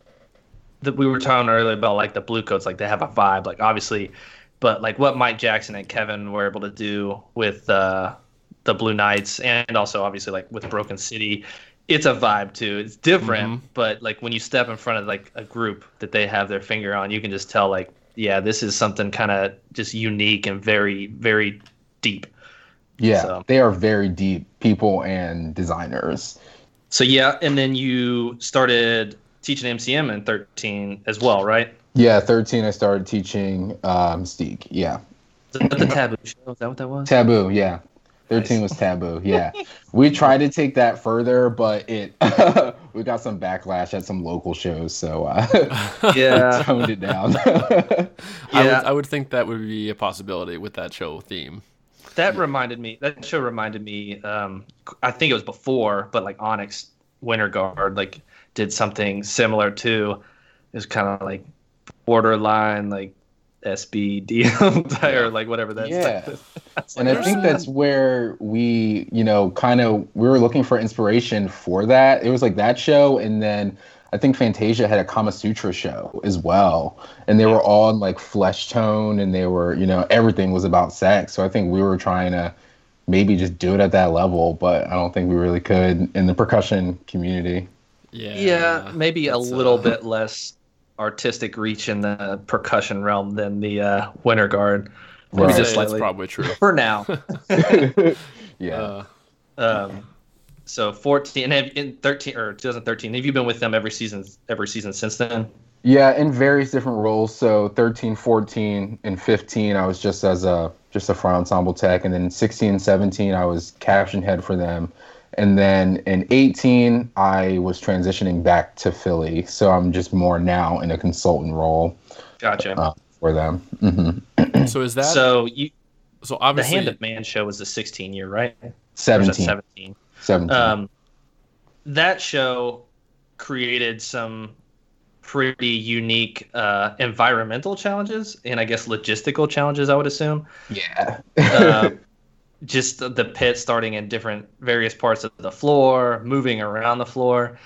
that we were talking earlier about like the blue coats, like they have a vibe, like obviously, but like what Mike Jackson and Kevin were able to do with uh, the Blue Knights, and also obviously like with Broken City, it's a vibe too. It's different, mm-hmm. but like when you step in front of like a group that they have their finger on, you can just tell like, yeah, this is something kind of just unique and very, very deep. Yeah, so. they are very deep people and designers. So yeah, and then you started teaching MCM in 13 as well, right? Yeah, 13 I started teaching uh, Mystique. Yeah. the taboo show? Is that what that was? Taboo, yeah. 13 was taboo. Yeah. we tried to take that further, but it we got some backlash at some local shows, so uh, yeah, toned it down. yeah. I would, I would think that would be a possibility with that show theme that reminded me. That show reminded me. Um, I think it was before, but like Onyx Winter Guard like did something similar too. It was kind of like borderline, like SBD or like whatever that's. Yeah. Like, and I think that's where we, you know, kind of we were looking for inspiration for that. It was like that show, and then I think Fantasia had a Kama Sutra show as well, and they were all in like flesh tone, and they were, you know, everything was about sex. So I think we were trying to maybe just do it at that level, but I don't think we really could in the percussion community. Yeah. yeah, maybe a little uh, bit less artistic reach in the percussion realm than the uh, Winter Guard. Right. say just that's probably true. For now. yeah. Uh, um, so 14 and have, in 13 or 2013. Have you been with them every season? Every season since then? Yeah, in various different roles. So 13, 14, and 15, I was just as a just a front ensemble tech, and then 16 and 17, I was caption head for them, and then in 18, I was transitioning back to Philly. So I'm just more now in a consultant role Gotcha. uh, for them. hmm so is that so you, so obviously. the Hand of Man show was the 16 year, right? Or that 17, 17. 17. Um, that show created some pretty unique uh, environmental challenges and I guess logistical challenges. I would assume. yeah. uh, just the- pit starting in different various parts of the floor, moving around the floor.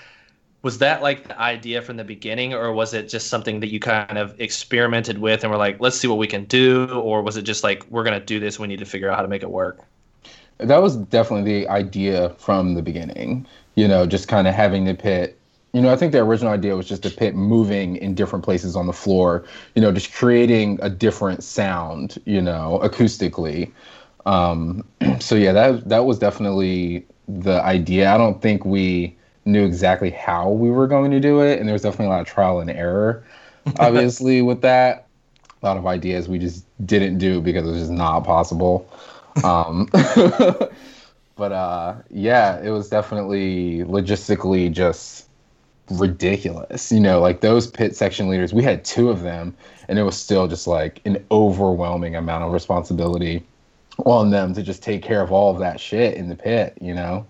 Was that like the idea from the beginning, or was it just something that you kind of experimented with and were like, let's see what we can do? Or was it just like, we're going to do this, we need to figure out how to make it work? that was definitely the idea from the beginning. You know, just kind of having the pit. You know, I think the original idea was just the pit moving in different places on the floor. You know, just creating a different sound. You know, acoustically. Um, so yeah, that that was definitely the idea. I don't think we knew exactly how we were going to do it, and there was definitely a lot of trial and error. Obviously, with that, a lot of ideas we just didn't do because it was just not possible. Um, but uh, yeah, it was definitely logistically just ridiculous. You know, like those pit section leaders, we had two of them, and it was still just like an overwhelming amount of responsibility on them to just take care of all of that shit in the pit. You know?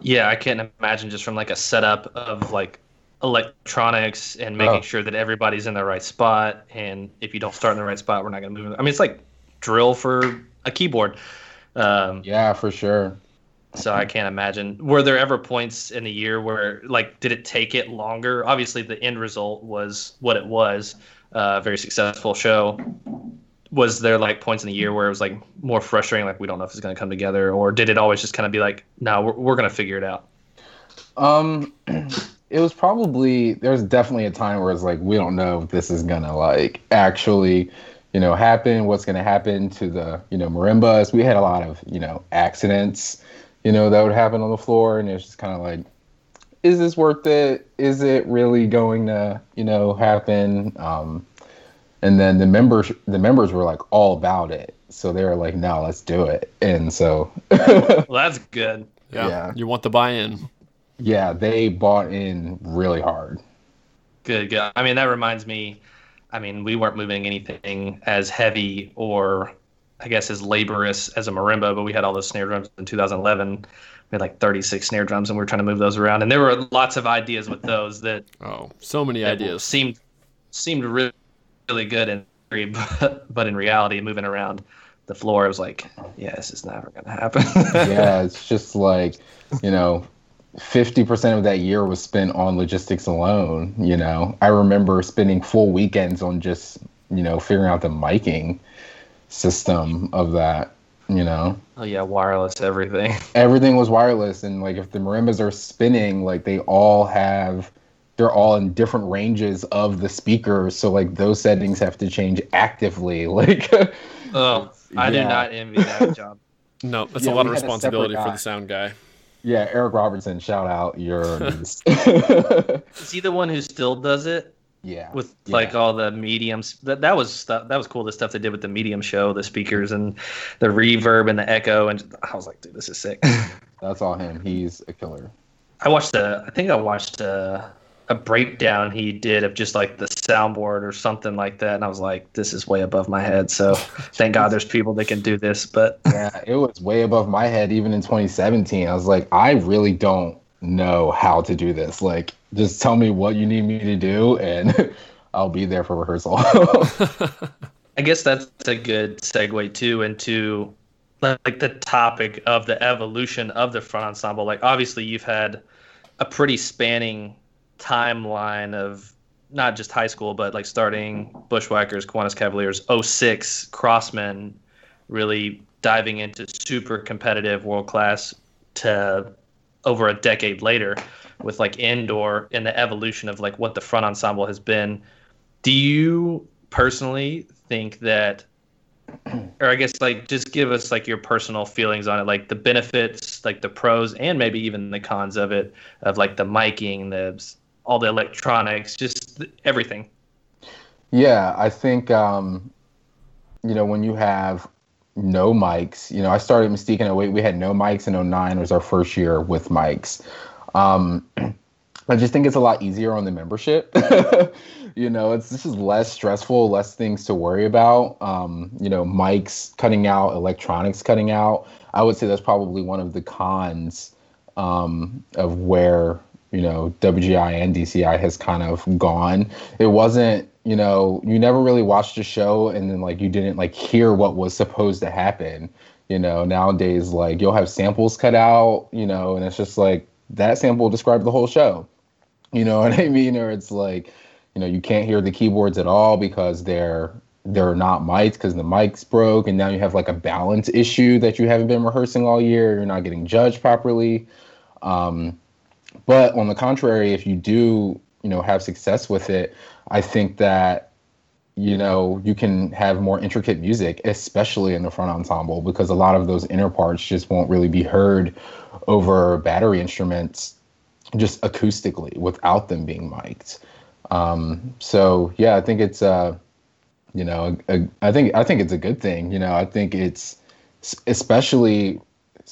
Yeah, I can't imagine just from like a setup of like electronics and making Oh. sure that everybody's in the right spot. And if you don't start in the right spot, we're not going to move. I mean, it's like drill for a keyboard. Um, Yeah, for sure. So I can't imagine. Were there ever points in the year where, like, did it take it longer? Obviously, the end result was what it was. A very successful show. Was there like points in the year where it was like more frustrating, like we don't know if it's going to come together, or did it always just kind of be like, no, we're, we're going to figure it out? Um, it was probably there was definitely a time where it's like we don't know if this is gonna like actually, you know, happen. What's gonna happen to the you know marimbas? We had a lot of you know accidents, you know, that would happen on the floor, and it's just kind of like, is this worth it? Is it really going to you know happen? Um, and then the members the members were like all about it, so they were like, no, let's do it, and so. Well, that's good. yeah, Yeah. you want the buy-in. Yeah, they bought in really hard. Good, good. I mean, that reminds me. I mean, we weren't moving anything as heavy or, I guess, as laborious as a marimba, but we had all those snare drums in 2011. We had like 36 snare drums, and we were trying to move those around. And there were lots of ideas with those that Oh, so many that ideas. seemed seemed really, really good in theory, but, but in reality, moving around the floor, it was like, yeah, this is never gonna happen. yeah, it's just like, you know, 50% of that year was spent on logistics alone, you know. I remember spending full weekends on just, you know, figuring out the miking system of that, you know. oh yeah, wireless everything. Everything was wireless and like if the marimbas are spinning, like they all have they're all in different ranges of the speakers, so like those settings have to change actively. Like Oh, I do not envy that job. No, that's Yeah, a lot of had a separate responsibility for the sound guy. Yeah, Eric Robertson, shout out. You're. Is he the one who still does it? yeah. with Yeah. like all the mediums that that was stuff that was cool the stuff they did with the medium show the speakers and the reverb and the echo and i was like dude this is sick That's all him. He's a killer. i watched a i think i watched a, a breakdown he did of just like the soundboard or something like that and i was like this is way above my head so thank god there's people that can do this but Yeah, it was way above my head even in 2017. I was like, I really don't know how to do this. Like, just tell me what you need me to do and I'll be there for rehearsal. I guess that's a good segue too into like the topic of the evolution of the front ensemble. Like obviously you've had a pretty spanning timeline of not just high school, but like starting Bushwhackers, Kiwanis Kavaliers, 06, Crossmen, really diving into super competitive world class to over a decade later with like indoor and the evolution of like what the front ensemble has been. Do you personally think that or I guess like just give us like your personal feelings on it, like the benefits, like the pros and maybe even the cons of it, of like the miking, the all the electronics, just everything. Yeah, I think um, you know when you have no mics. You know, I started Mystique in 08. We had no mics in 09. Was our first year with mics. Um, I just think it's a lot easier on the membership. you know, it's this is less stressful, less things to worry about. Um, you know, mics cutting out, electronics cutting out. I would say that's probably one of the cons um, of where you know WGI and DCI has kind of gone. It wasn't you know you never really watched a show and then like you didn't like hear what was supposed to happen. You know nowadays like you'll have samples cut out. You know and it's just like that sample described the whole show. You know what I mean? Or it's like you know you can't hear the keyboards at all because they're they're not mics because the mics broke and now you have like a balance issue that you haven't been rehearsing all year you're not getting judged properly um, but on the contrary, if you do, you know, have success with it, I think that you know you can have more intricate music, especially in the front ensemble, because a lot of those inner parts just won't really be heard over battery instruments, just acoustically without them being mic'd. Um, so yeah, I think it's uh, you know, a, a, I think I think it's a good thing. You know, I think it's especially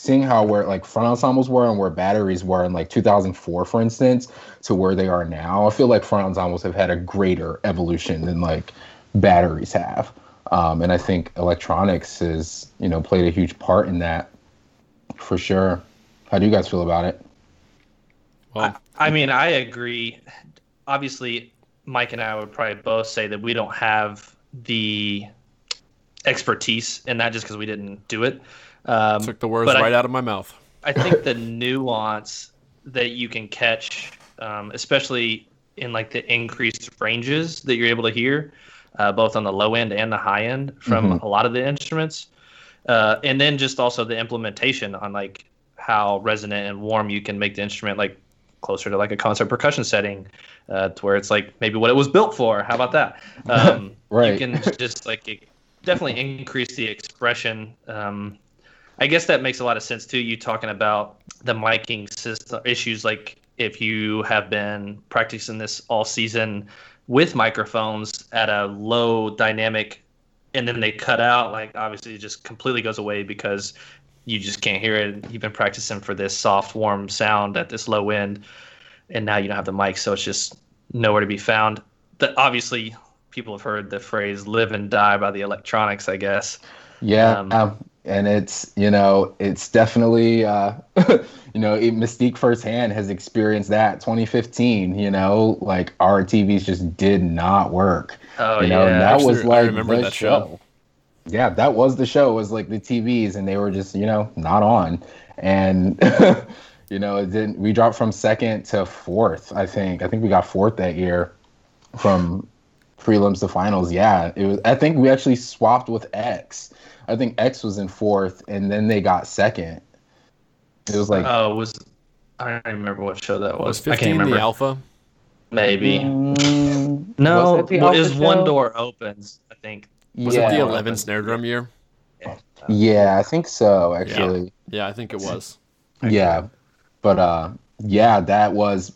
seeing how where like front ensembles were and where batteries were in like 2004 for instance to where they are now i feel like front ensembles have had a greater evolution than like batteries have. Um, and i think electronics has you know played a huge part in that for sure. How do you guys feel about it? Well i, I mean i agree. Obviously mike and i would probably both say that we don't have the expertise in that just because we didn't do it um, Took the words right I, out of my mouth. I think the nuance that you can catch, um, especially in like the increased ranges that you're able to hear, uh, both on the low end and the high end from mm-hmm. a lot of the instruments, uh, and then just also the implementation on like how resonant and warm you can make the instrument like closer to like a concert percussion setting, uh, to where it's like maybe what it was built for. How about that? Um, right. You can just like definitely increase the expression um, I guess that makes a lot of sense too. You talking about the miking system issues, like if you have been practicing this all season with microphones at a low dynamic, and then they cut out, like obviously it just completely goes away because you just can't hear it. You've been practicing for this soft, warm sound at this low end, and now you don't have the mic, so it's just nowhere to be found. That obviously people have heard the phrase "live and die" by the electronics, I guess. Yeah, um, um, and it's you know it's definitely uh, you know it, Mystique firsthand has experienced that 2015. You know, like our TVs just did not work. Oh you know, yeah, that Actually, was like the show. show. Yeah, that was the show. It was like the TVs, and they were just you know not on, and you know it didn't. We dropped from second to fourth. I think. I think we got fourth that year, from prelims to finals. Yeah, it was. I think we actually swapped with X I think X was in fourth, and then they got second. It was like oh, uh, was I don't remember what show that was. Was fifteen the Alpha? Maybe. Mm, no, it, well, it one door opens. I think. Was yeah. it the eleven snare drum year? Yeah. I think so. Actually. Yeah, yeah I think it was. Yeah, but uh, yeah, that was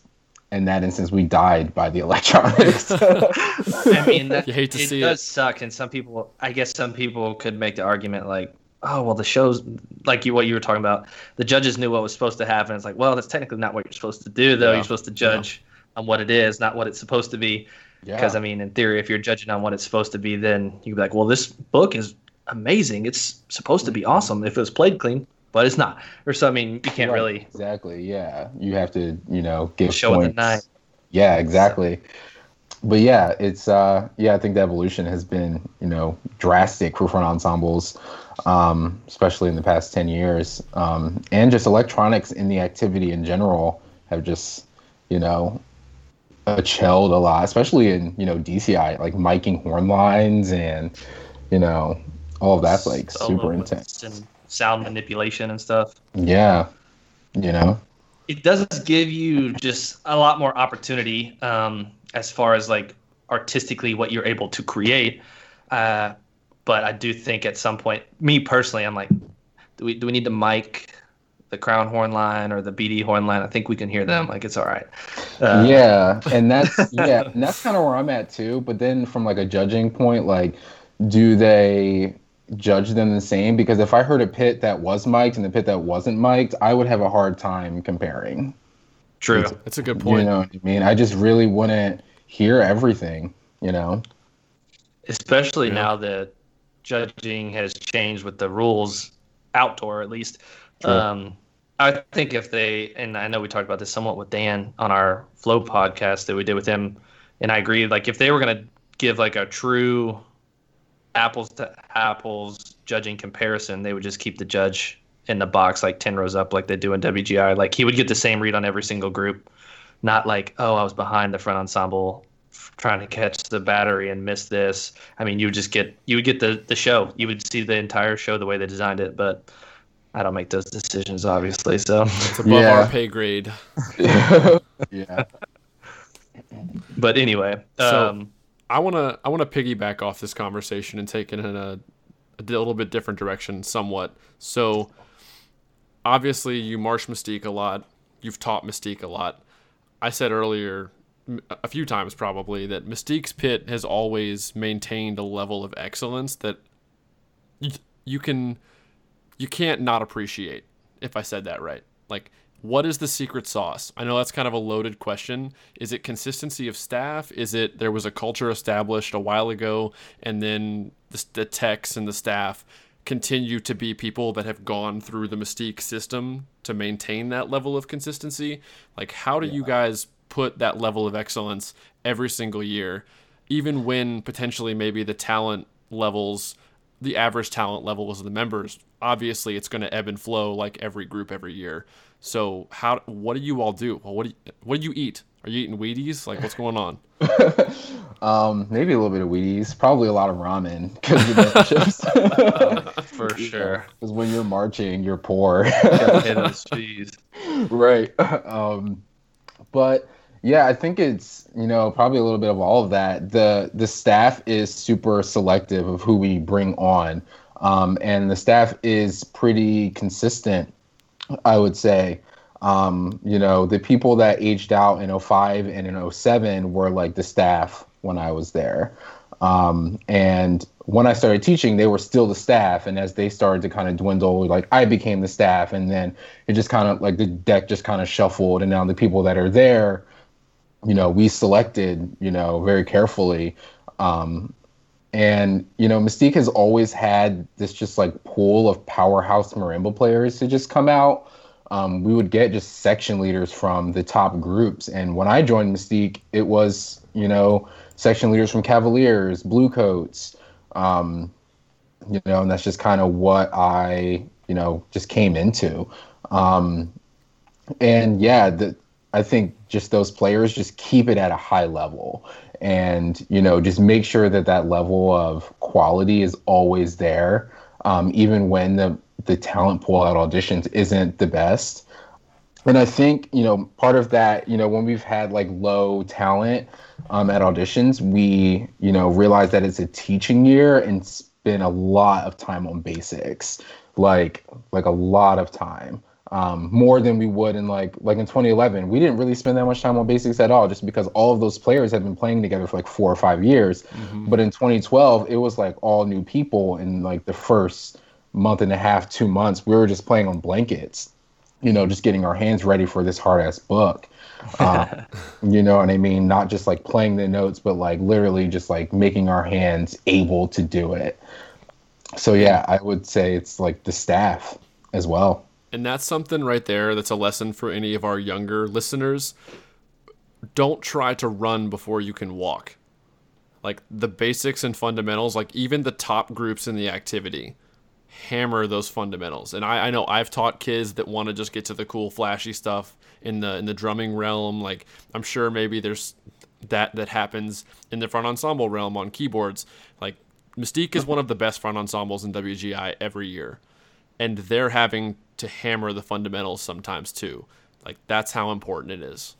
in that instance, we died by the electronics. I mean, that, you hate to it see does it. suck, and some people, I guess, some people could make the argument like, "Oh, well, the show's like you what you were talking about. The judges knew what was supposed to happen. It's like, well, that's technically not what you're supposed to do, though. Yeah. You're supposed to judge yeah. on what it is, not what it's supposed to be. Because yeah. I mean, in theory, if you're judging on what it's supposed to be, then you'd be like, well, this book is amazing. It's supposed to be mm-hmm. awesome if it was played clean but it's not. Or so I mean, you can't right. really exactly. Yeah, you have to you know give show points. the nine. Yeah, exactly. but yeah, it's uh, yeah, I think the evolution has been you know drastic for front ensembles, um, especially in the past ten years, um, and just electronics in the activity in general have just you know chilled a lot, especially in you know DCI, like miking horn lines and you know all of that's like super intense and sound manipulation and stuff. Yeah, you know, it does give you just a lot more opportunity um, as far as like artistically what you're able to create. Uh, but I do think at some point, me personally, I'm like, do we do we need to mic the crown horn line or the BD horn line? I think we can hear them. Like it's all right. Uh, yeah, and that's yeah, and that's kind of where I'm at too. But then from like a judging point, like, do they judge them the same? Because if I heard a pit that was mic'd and a pit that wasn't mic'd, I would have a hard time comparing. True, that's a good point. You know what I mean? I just really wouldn't hear everything. You know, especially yeah. now that judging has changed with the rules outdoor at least. Um, I think if they, and I know we talked about this somewhat with Dan on our Flow podcast that we did with him, and I agree. Like if they were going to give like a true apples to apples judging comparison, they would just keep the judge in the box like ten rows up, like they do in WGI. Like he would get the same read on every single group, not like oh I was behind the front ensemble trying to catch the battery and miss this. I mean, you would just get you would get the the show. You would see the entire show the way they designed it, but I don't make those decisions, obviously. So it's above yeah. our pay grade. yeah. But anyway, so um, I wanna I wanna piggyback off this conversation and take it in a, a little bit different direction, somewhat. So obviously, you marsh Mystique a lot. You've taught Mystique a lot. I said earlier, a few times probably, that Mystique's pit has always maintained a level of excellence that you, you can you can't not appreciate if I said that right. Like what is the secret sauce? I know that's kind of a loaded question. Is it consistency of staff? Is it there was a culture established a while ago and then the, the techs and the staff continue to be people that have gone through the Mystique system to maintain that level of consistency? Like, how do yeah. you guys put that level of excellence every single year, even when potentially maybe the talent levels, the average talent levels of the members obviously it's going to ebb and flow like every group every year. So how what do you all do? Well, what do you, what do you eat? Are you eating Wheaties? Like what's going on? um, maybe a little bit of Wheaties. Probably a lot of ramen because of For sure. Because when you're marching, you're poor. right. Um, but yeah, I think it's you know probably a little bit of all of that. The the staff is super selective of who we bring on. Um, and the staff is pretty consistent, I would say. Um, you know, the people that aged out in 05 and in 07 were like the staff when I was there. Um, and when I started teaching, they were still the staff. And as they started to kind of dwindle, like I became the staff. And then it just kind of like the deck just kind of shuffled. And now the people that are there, you know, we selected, you know, very carefully. Um, and, you know, Mystique has always had this just like pool of powerhouse marimba players to just come out. Um, we would get just section leaders from the top groups. And when I joined Mystique, it was, you know, section leaders from Cavaliers, Bluecoats, um, you know, and that's just kind of what I, you know, just came into. Um, and yeah, the, I think just those players just keep it at a high level. And you know just make sure that that level of quality is always there um, even when the the talent pool at auditions isn't the best. And i think you know part of that you know when we've had like low talent um, at auditions we you know realize that it's a teaching year and spend a lot of time on basics like like a lot of time um, more than we would in like like in 2011. We didn't really spend that much time on basics at all, just because all of those players had been playing together for like four or five years. Mm-hmm. But in 2012, it was like all new people in like the first month and a half, two months. We were just playing on blankets, you know, just getting our hands ready for this hard ass book. Uh, you know what I mean? Not just like playing the notes, but like literally just like making our hands able to do it. So yeah, I would say it's like the staff as well. And that's something right there that's a lesson for any of our younger listeners. don't try to run before you can walk. Like the basics and fundamentals, like even the top groups in the activity, hammer those fundamentals. And I, I know I've taught kids that want to just get to the cool, flashy stuff in the in the drumming realm. Like I'm sure maybe there's that that happens in the front ensemble realm on keyboards. Like Mystique is one of the best front ensembles in WGI every year, and they're having to hammer the fundamentals sometimes too. Like that's how important it is.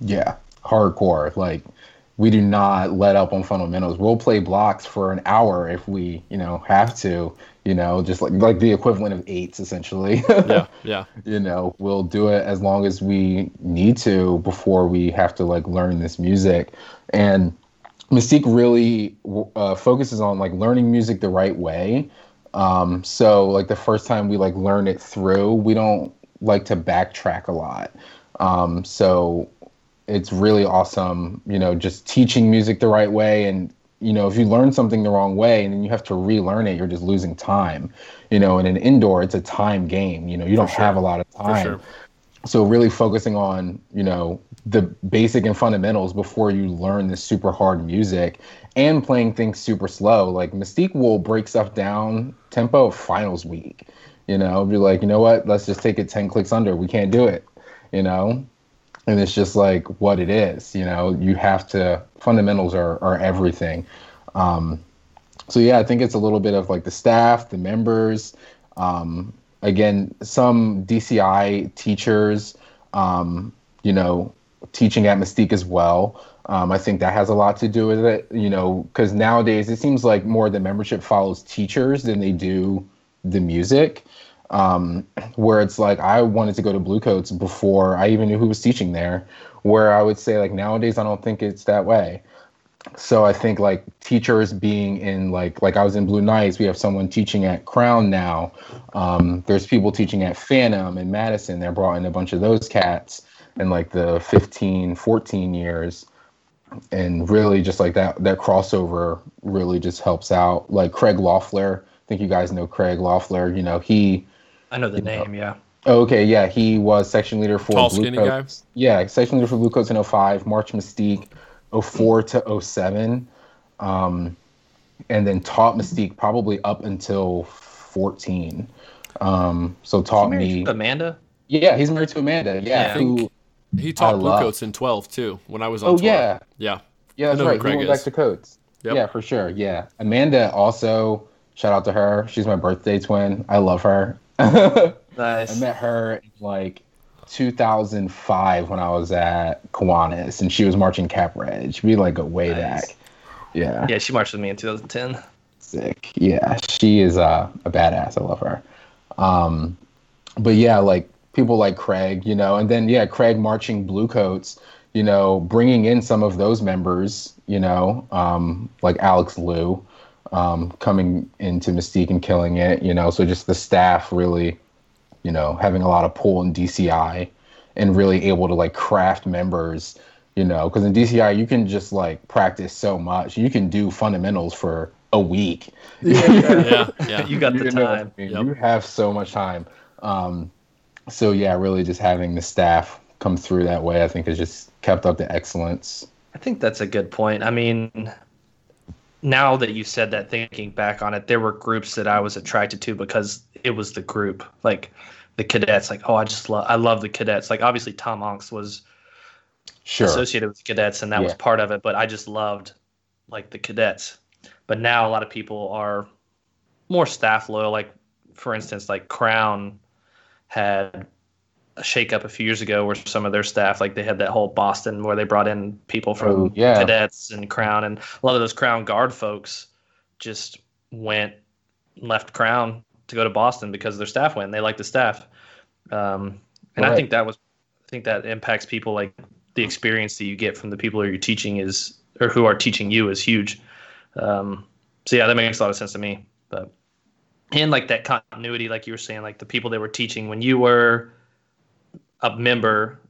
Yeah, hardcore. Like we do not let up on fundamentals. We'll play blocks for an hour if we, you know, have to. You know, just like like the equivalent of eights, essentially. yeah, yeah. You know, we'll do it as long as we need to before we have to like learn this music, and Mystique really uh, focuses on like learning music the right way. Um, so like the first time we like learn it through, we don't like to backtrack a lot. Um, so it's really awesome, you know, just teaching music the right way. And, you know, if you learn something the wrong way and then you have to relearn it, you're just losing time. You know, in an indoor, it's a time game. You know, you don't sure. have a lot of time. So really focusing on, you know, the basic and fundamentals before you learn this super hard music and playing things super slow. Like Mystique will break stuff down tempo finals week. You know, be like, you know what, let's just take it 10 clicks under. We can't do it, you know? And it's just like what it is, you know, you have to, fundamentals are, are everything. Um, so yeah, I think it's a little bit of like the staff, the members, um, again, some DCI teachers, um, you know, teaching at Mystique as well. Um, I think that has a lot to do with it, you know, because nowadays it seems like more the membership follows teachers than they do the music. Um, where it's like I wanted to go to Bluecoats before I even knew who was teaching there. Where I would say like nowadays I don't think it's that way. So I think like teachers being in like like I was in Blue Knights, we have someone teaching at Crown now. Um, there's people teaching at Phantom and Madison. They're brought in a bunch of those cats in like the 15, 14 years. And really just like that that crossover really just helps out. Like craig loeffler i think you guys know craig loeffler you know he i know the name know, yeah. Oh, okay yeah he was section leader for Tall, blue coats yeah section leader for blue coats in 05 march mystique 04 to 07 um, and then taught mystique probably up until 14 um, so taught me amanda yeah he's married to amanda yeah, yeah. Who, he taught blue coats in 12 too when I was on. Oh tour. yeah, yeah, yeah. That's right. He went back to coats. Yep. Yeah, for sure. Yeah, Amanda also. Shout out to her. She's my birthday twin. I love her. nice. I met her in like 2005 when I was at Kiwanis, and she was marching Cap Reg. be like go way nice. back. Yeah. Yeah, she marched with me in 2010. Sick. Yeah, she is uh, a badass. I love her. Um, but yeah, like people like Craig, you know, and then yeah, Craig marching Bluecoats, you know, bringing in some of those members, you know, um, like Alex Liu, um, coming into Mystique and killing it, you know, so just the staff really, you know, having a lot of pull in DCI and really able to like craft members, you know, because in DCI you can just like practice so much. You can do fundamentals for a week. Yeah, yeah, yeah. you got the you time. I mean? yep. You have so much time. Um, so yeah, really just having the staff come through that way, I think has just kept up the excellence. I think that's a good point. I mean, now that you said that, thinking back on it, there were groups that I was attracted to because it was the group, like the cadets. Like, oh, I just love, I love the cadets. Like, obviously, Tom Aungst was sure. associated with the cadets, and that yeah. was part of it. But I just loved like the cadets. But now a lot of people are more staff loyal. Like, for instance, like Crown had a shakeup a few years ago where some of their staff, like they had that whole Boston where they brought in people from oh, yeah. cadets and Crown, and a lot of those Crown Guard folks just went left Crown to go to Boston because their staff went. And they liked the staff, um, and right. I think that was, I think that impacts people like the experience that you get from the people who you're teaching is or who are teaching you is huge. Um, so yeah, that makes a lot of sense to me. But and like that continuity, like you were saying, like the people that were teaching when you were a member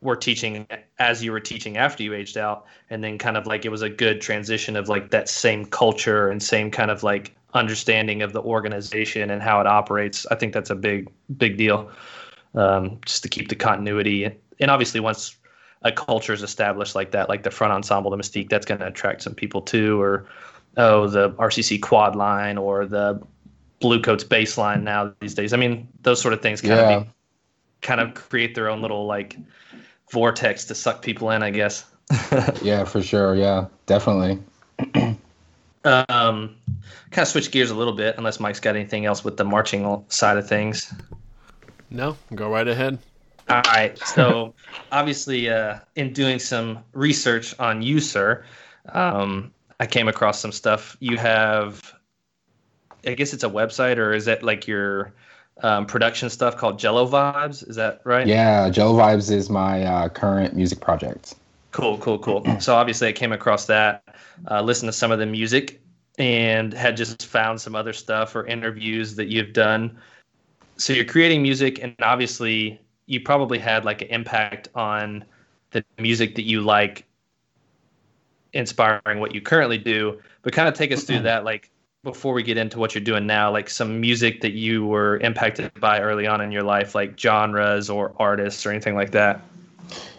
were teaching as you were teaching after you aged out, and then kind of like it was a good transition of like that same culture and same kind of like understanding of the organization and how it operates. I think that's a big big deal, um, just to keep the continuity. And obviously, once a culture is established like that, like the front ensemble, the Mystique, that's going to attract some people too, or oh, the RCC quad line or the Bluecoats bass line now these days. I mean, those sort of things kind Yeah. of be, kind of create their own little like vortex to suck people in, I guess. Yeah, for sure. Yeah, definitely. um, kind of switch gears a little bit, unless Mike's got anything else with the marching side of things. No, go right ahead. All right. So, obviously, uh, in doing some research on you, sir, um, I came across some stuff. You have, I guess it's a website, or is it like your um, production stuff called Jello Vibes? Is that right? Yeah, Jello Vibes is my uh, current music project. Cool, cool, cool. So obviously, I came across that, uh, listened to some of the music, and had just found some other stuff or interviews that you've done. So you're creating music, and obviously, you probably had like an impact on the music that you like, inspiring what you currently do. But kind of take us through that, like before we get into what you're doing now, like some music that you were impacted by early on in your life, like genres or artists or anything like that.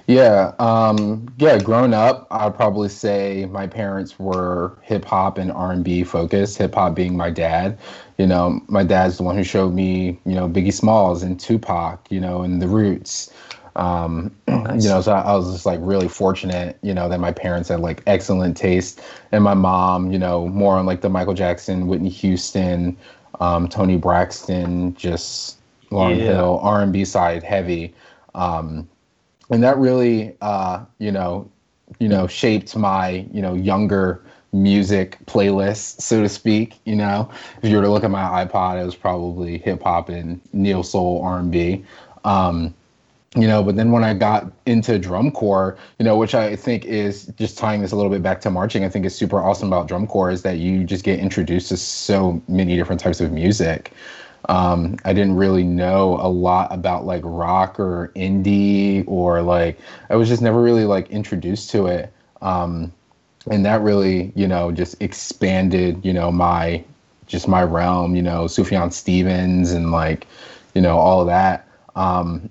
Yeah, um, yeah. Growing up, I'd probably say my parents were hip hop and R and B focused. Hip hop being my dad. You know, my dad's the one who showed me, you know, Biggie Smalls and Tupac. You know, and the Roots. Um, You know, so I, I was just like really fortunate. You know, that my parents had like excellent taste, and my mom, you know, more on like the Michael Jackson, Whitney Houston, um, Toni Braxton, just Lauryn Yeah. Hill R and B side heavy. Um, and that really uh you know you know shaped my you know younger music playlist so to speak you know if you were to look at my ipod it was probably hip hop and neo soul r&b um you know but then when i got into drum corps you know which i think is just tying this a little bit back to marching i think is super awesome about drum corps is that you just get introduced to so many different types of music um, I didn't really know a lot about like rock or indie or like I was just never really like introduced to it. Um, and that really, you know, just expanded, you know, my just my realm, you know, Sufjan Stevens and like, you know, all that. Um,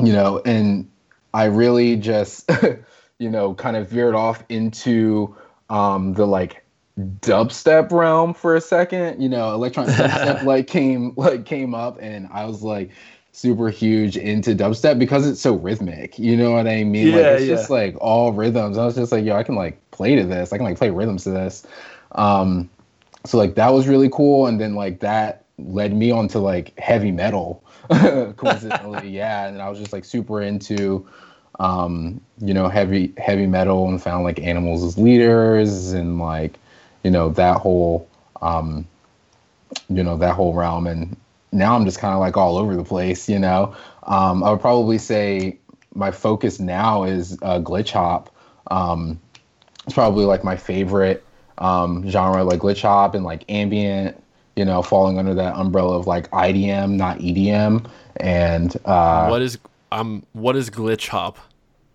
you know, and I really just, you know, kind of veered off into um, the like dubstep realm for a second. You know, electronic dubstep like came like came up, and I was like super huge into dubstep because it's so rhythmic. You know what I mean? like Yeah, it's just like all rhythms. I was just like, yo, I can like play to this. I can like play rhythms to this. Um, so like that was really cool, and then like that led me onto like heavy metal. Coincidentally, yeah, and I was just like super into um, you know, heavy heavy metal and found like animals as leaders and like, you know, that whole um, you know, that whole realm. And now I'm just kind of like all over the place, you know. Um, I would probably say my focus now is uh, glitch hop. Um, it's probably like my favorite um, genre, like glitch hop and like ambient, you know, falling under that umbrella of like IDM, not EDM. And uh, what is um what is glitch hop?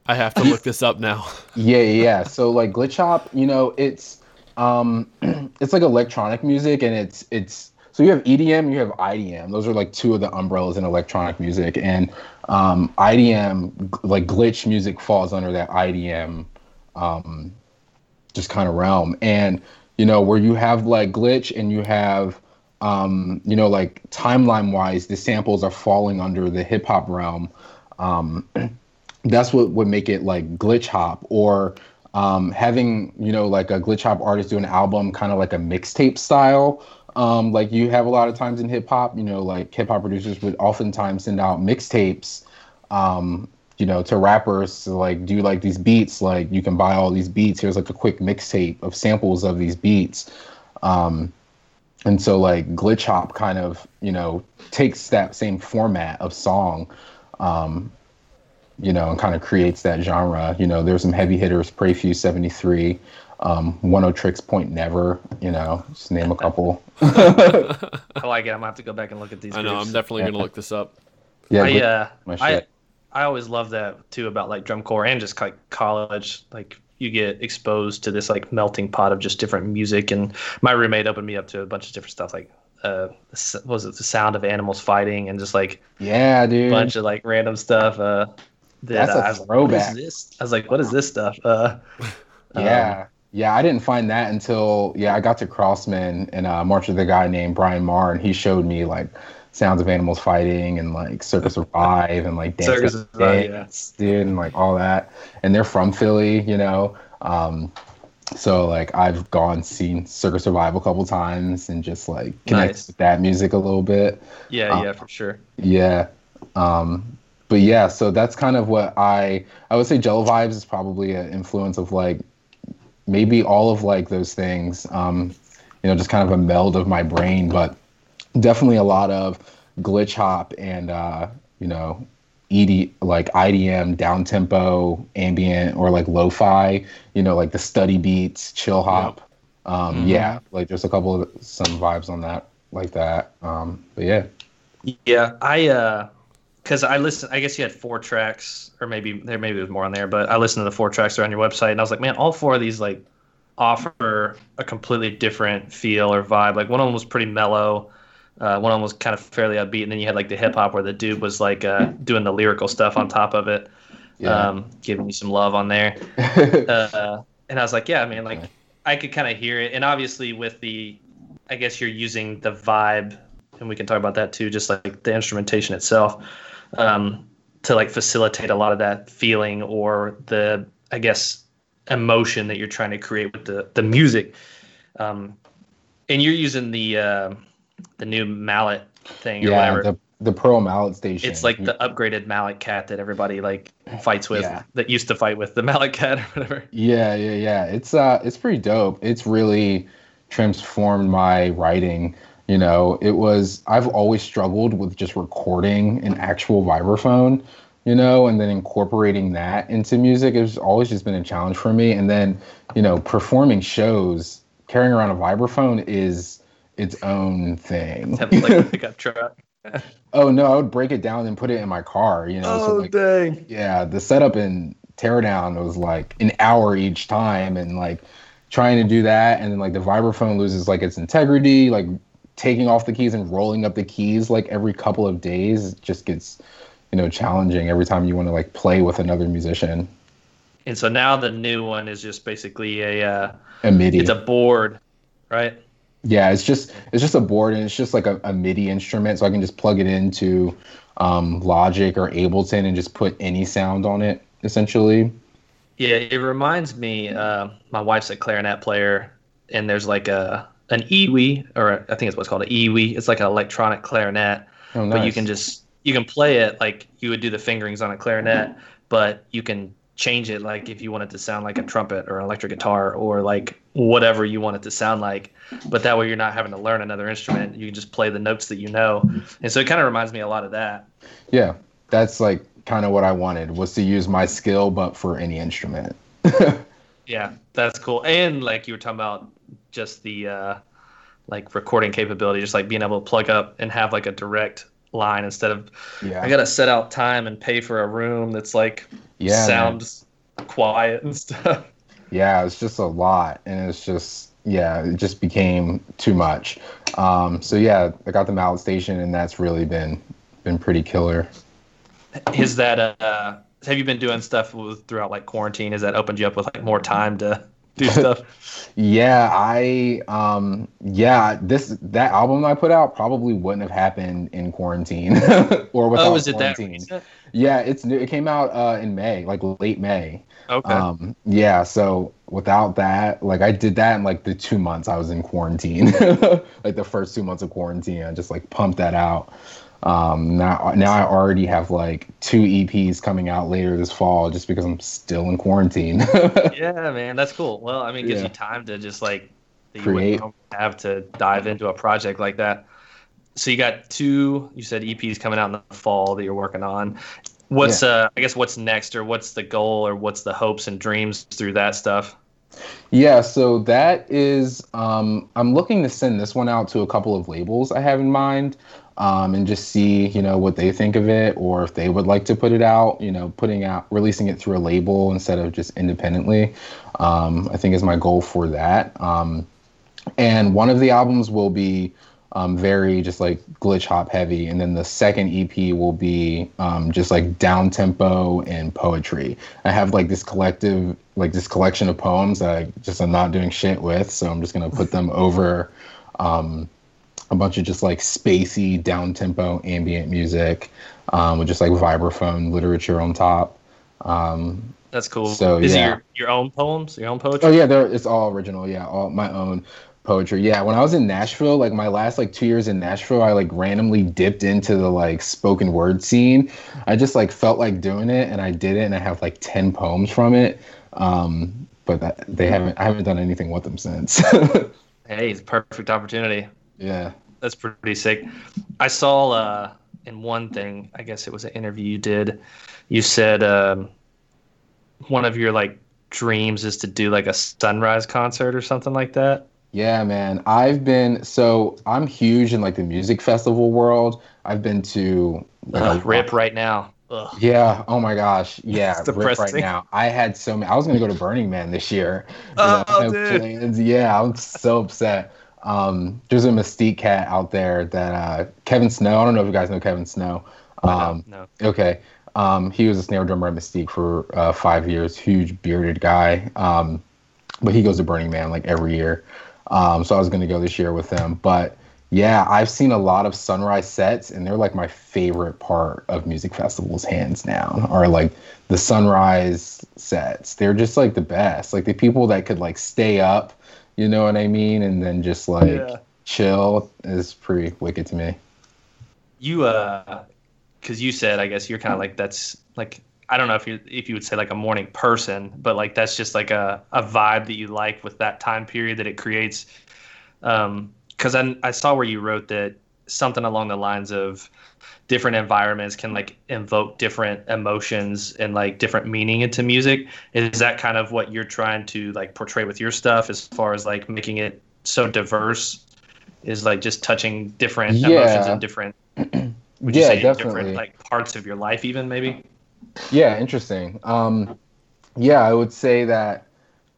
I have to look this up now. Yeah, yeah, yeah. So like glitch hop, you know, it's um it's like electronic music and it's it's so you have EDM, you have IDM. Those are like two of the umbrellas in electronic music and um IDM like glitch music falls under that IDM um just kind of realm. And you know, where you have like glitch and you have um you know like timeline wise the samples are falling under the hip hop realm. Um that's what would make it like glitch hop or um, having you know like a glitch hop artist do an album kind of like a mixtape style um, like you have a lot of times in hip hop you know like hip hop producers would oftentimes send out mixtapes um, you know to rappers to like do like these beats like you can buy all these beats here's like a quick mixtape of samples of these beats um, and so like glitch hop kind of you know takes that same format of song um, you know, and kind of creates that genre. You know, there's some heavy hitters, Prefuse 73, um, Oneohtrix Point Never, you know, just name a couple. I like it. I'm gonna have to go back and look at these. I know. groups. I'm definitely gonna look this up. Yeah, I uh, my I shit. I always love that too about like drum corps and just like college. Like you get exposed to this like melting pot of just different music. And my roommate opened me up to a bunch of different stuff like uh, the was it the sound of animals fighting and just like yeah, a dude. bunch of like random stuff. Uh, that That's a I was like, throwback. is this? I was like, what is this stuff? Uh, Yeah. yeah, I didn't find that until yeah, I got to Crossmen and uh March with a guy named Brian Marr and he showed me like sounds of animals fighting and like Circa Survive and like Dance Circus Dance, yeah. dude, and like all that. And they're from Philly, you know. Um so like I've gone seen Circa Survive a couple times and just like connected Nice. with that music a little bit. yeah, Uh, yeah, for sure. Yeah. Um, but yeah, so that's kind of what I I would say Jello Vibes is probably an influence of like maybe all of like those things. Um, you know, just kind of a meld of my brain, but definitely a lot of glitch hop and uh, you know, ED like IDM, down tempo, ambient or like lo-fi, you know, like the study beats, chill hop. Um, Mhm. yeah, like there's a couple of some vibes on that like that. Um, but yeah. Yeah, I uh, because I listened. I guess you had four tracks, or maybe there maybe there's more on there, but I listened to the four tracks that are on your website, and I was like, man, all four of these like offer a completely different feel or vibe. Like one of them was pretty mellow. Uh, one of them was kind of fairly upbeat, and then you had like the hip hop where the dude was like uh, doing the lyrical stuff on top of it, Yeah. um, giving you some love on there. uh, and I was like, yeah, I mean, like. I could kind of hear it. And obviously, with the, I guess you're using the vibe, and we can talk about that too, just like the instrumentation itself, um, to like facilitate a lot of that feeling or the, I guess, emotion that you're trying to create with the the music. Um, and you're using the uh, the new mallet thing or yeah, whatever. the the Pearl Mallet Station. it's like the upgraded malletKAT that everybody like fights with, Yeah. that used to fight with the malletKAT or whatever. Yeah, yeah, yeah. It's uh it's pretty dope. It's really transformed my writing. You know, it was I've always struggled with just recording an actual vibraphone, you know, and then incorporating that into music has always just been a challenge for me. And then, you know, performing shows, carrying around a vibraphone is its own thing. Have like a pickup truck. oh no, I would break it down and put it in my car, you know. so like dang! yeah, the setup and teardown was like an hour each time, and like trying to do that, and then like the vibraphone loses like its integrity, like taking off the keys and rolling up the keys like every couple of days just gets you know challenging every time you want to like play with another musician. And so now the new one is just basically a uh, A MIDI, it's a board, right? Yeah, it's just it's just a board and it's just like a, a MIDI instrument, so I can just plug it into um, Logic or Ableton and just put any sound on it essentially. Yeah, it reminds me. Uh, my wife's a clarinet player, and there's like a an EWI, or I think it's what's called an EWI. It's like an electronic clarinet, Oh, but you can just you can play it like you would do the fingerings on a clarinet, but you can change it like if you want it to sound like a trumpet or an electric guitar or like whatever you want it to sound like. But that way you're not having to learn another instrument. You can just play the notes that you know. And so it kind of reminds me a lot of that. Yeah, that's like kind of what I wanted was to use my skill, but for any instrument. Yeah, that's cool. And like you were talking about just the uh like recording capability, just like being able to plug up and have like a direct line instead of Yeah, I gotta set out time and pay for a room that's like yeah, man. sounds quiet and stuff. yeah. It's just a lot, and it's just yeah, it just became too much. Um, so yeah, I got the mallet station, and that's really been been pretty killer. Is that uh have you been doing stuff with, throughout like quarantine? Has that opened you up with like more time to do stuff? Yeah, I um yeah, this that album I put out probably wouldn't have happened in quarantine or without oh, is it that quarantine. recent? Yeah, it's new. It came out uh in May, like late May. Okay. Um, yeah, so without that, like I did that in like the two months I was in quarantine, like the first two months of quarantine, I just like pumped that out. Um, now, now I already have like two EPs coming out later this fall just because I'm still in quarantine. yeah, man, that's cool. Well, I mean, it gives Yeah. you time to just like Create. wouldn't have to dive into a project like that. So you got two, you said EPs coming out in the fall that you're working on. What's uh, I guess what's next, or what's the goal, or what's the hopes and dreams through that stuff? Yeah, so that is um I'm looking to send this one out to a couple of labels I have in mind. Um, and just see, you know, what they think of it or if they would like to put it out, you know, putting out releasing it through a label instead of just independently. Um, I think is my goal for that. Um, and one of the albums will be um, very just like glitch hop heavy, and then the second EP will be um, just like down tempo and poetry. I have like this collective, like this collection of poems that I just I'm not doing shit with, so I'm just gonna put them over um, a bunch of just like spacey down tempo ambient music um, with just like vibraphone literature on top. Um, That's cool. So, is yeah. it your, your own poems, your own poetry? Oh yeah, there it's all original. Yeah, all my own poetry. Yeah, when I was in Nashville, like my last like two years in Nashville, I like randomly dipped into the like spoken word scene. I just like felt like doing it, and I did it, and I have like ten poems from it. Um, but that, they haven't. I haven't done anything with them since. Hey, it's a perfect opportunity. yeah. That's pretty sick. I saw uh, in one thing, I guess it was an interview you did. You said um, one of your like dreams is to do like a sunrise concert or something like that. Yeah, man. I've been so I'm huge in like the music festival world. I've been to like Ugh, rip right now. Ugh. Yeah. Oh my gosh. Yeah. It's rip right now. I had so many. I was gonna go to Burning Man this year. Oh, dude. plans. Yeah. I'm so upset. Um, there's a Mystique cat out there that uh, Kevin Snow. I don't know if you guys know Kevin Snow. Um, no. Okay. Um, he was a snare drummer at Mystique for uh, five years. Huge bearded guy. Um, but he goes to Burning Man like every year. Um, so I was going to go this year with him. But yeah, I've seen a lot of sunrise sets, and they're like my favorite part of music festivals, hands down. Are like the sunrise sets. They're just like the best. Like the people that could like stay up, you know what I mean, and then just like Yeah. chill is pretty wicked to me. You uh, because you said I guess you're kind of like that's like I don't know if you if you would say like a morning person, but like that's just like a a vibe that you like with that time period that it creates. Um, because I I saw where you wrote that something along the lines of different environments can like invoke different emotions and like different meaning into music. Is that kind of what you're trying to like portray with your stuff as far as like making it so diverse? Is like just touching different emotions and different would you Yeah, say definitely. different like parts of your life even maybe? Yeah, interesting. Um, yeah, I would say that,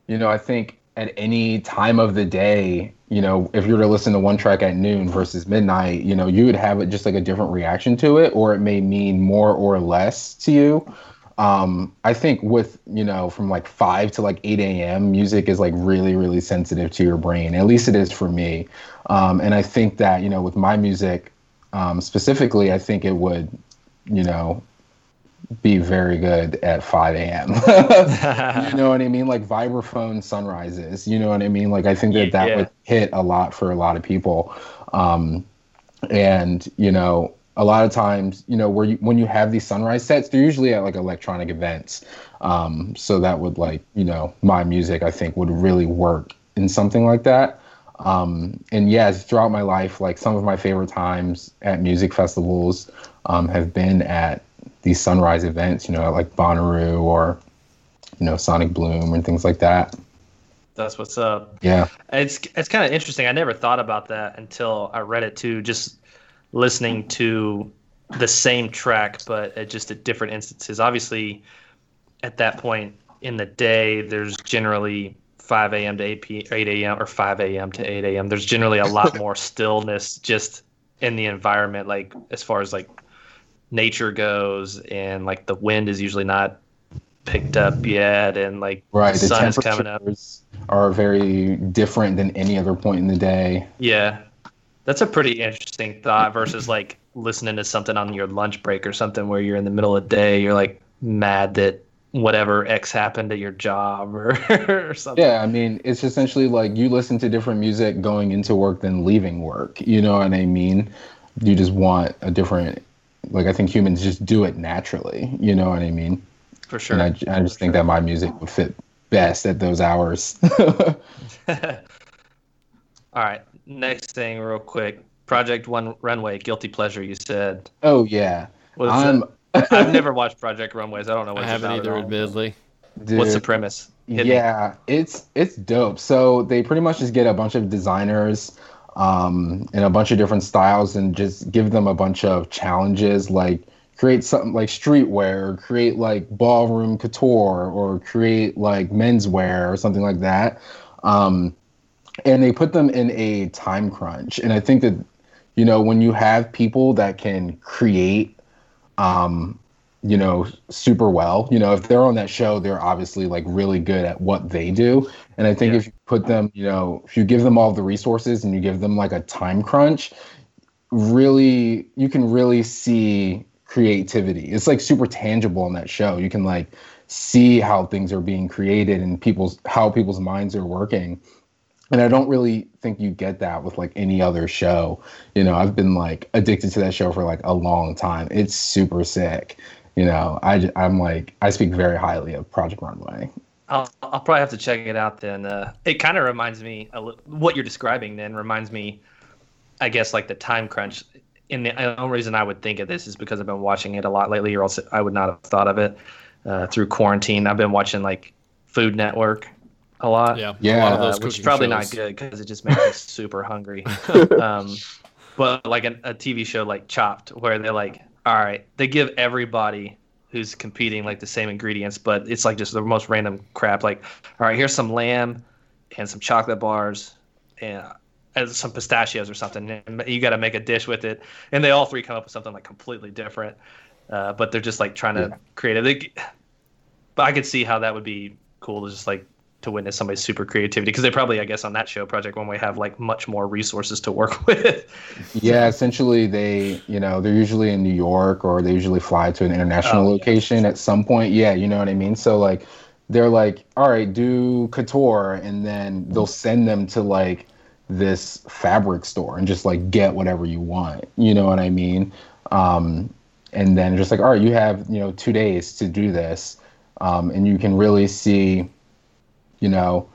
you know, I think at any time of the day, you know, if you were to listen to one track at noon versus midnight, you know, you would have it just like a different reaction to it, or it may mean more or less to you. Um, I think with, you know, from like 5 to like 8 a.m., music is like really, really sensitive to your brain. At least it is for me. Um, and I think that, you know, with my music um, specifically, I think it would, you know, be very good at 5 a.m. you know what I mean? Like vibraphone sunrises. You know what I mean? Like I think that that Yeah. would hit a lot for a lot of people. Um, and you know, a lot of times, you know, where you, when you have these sunrise sets, they're usually at like electronic events. Um, so that would like, you know, my music I think would really work in something like that. Um, and yes, throughout my life, like some of my favorite times at music festivals um, have been at these sunrise events, you know, like Bonnaroo or, you know, Sonic Bloom and things like that. That's what's up. Yeah. It's it's kind of interesting. I never thought about that until I read it too. Just listening to the same track, but at just at different instances. Obviously, at that point in the day, there's generally 5 a.m. to 8 p. 8 a.m. or 5 a.m. to 8 a.m. There's generally a lot more stillness just in the environment, like as far as like nature goes, and like the wind is usually not picked up yet, and like Right. the The sun is coming up. are very different than any other point in the day. Yeah. That's a pretty interesting thought versus like listening to something on your lunch break or something where you're in the middle of the day, you're like mad that whatever X happened at your job or, or something. Yeah, I mean, it's essentially like you listen to different music going into work than leaving work. You know what I mean? You just want a different, like, I think humans just do it naturally. You know what I mean? For sure. And I, I just think that my music would fit best at those hours. All right. Next thing, real quick. Project One Runway, Guilty Pleasure, you said. oh, yeah. What's I'm. I've never watched Project Runways. I don't know what I haven't about either, all. admittedly. What's the premise? Hit me. Yeah, it's it's dope. So they pretty much just get a bunch of designers um in a bunch of different styles and just give them a bunch of challenges like create something like streetwear, or create like ballroom couture or create like menswear or something like that. Um and they put them in a time crunch. And I think that you know, when you have people that can create, um, you know, super well, you know, if they're on that show, they're obviously like really good at what they do. And I think Yeah. if you put them, you know, if you give them all the resources and you give them like a time crunch, really, you can really see creativity. It's like super tangible on that show. You can like see how things are being created and people's how people's minds are working and i don't really think you get that with like any other show you know i've been like addicted to that show for like a long time it's super sick you know I, I'm like i speak very highly of project runway I'll, I'll probably have to check it out then. Uh, it kind of reminds me a li- what you're describing. Then reminds me, I guess, like the time crunch. And the only reason I would think of this is because I've been watching it a lot lately, or else I would not have thought of it uh, through quarantine. I've been watching like Food Network a lot. Yeah, Yeah, a lot of uh, which is probably shows. not good because it just makes me super hungry. um, but like a, a TV show like Chopped, where they're like, all right, they give everybody who's competing like the same ingredients, but it's like just the most random crap. Like, all right, here's some lamb and some chocolate bars and and some pistachios or something. And you got to make a dish with it, and they all three come up with something like completely different. Uh, but they're just like trying to Yeah. create it. They, but I could see how that would be cool to just like to witness somebody's super creativity because they probably, I guess, on that show, Project Runway, have like much more resources to work with. yeah essentially they you know they're usually in new york or they usually fly to an international Oh, yeah. location at some point yeah you know what i mean so like they're like all right do couture and then they'll send them to like this fabric store and just like get whatever you want you know what i mean um and then just like all right you have you know two days to do this um and you can really see you know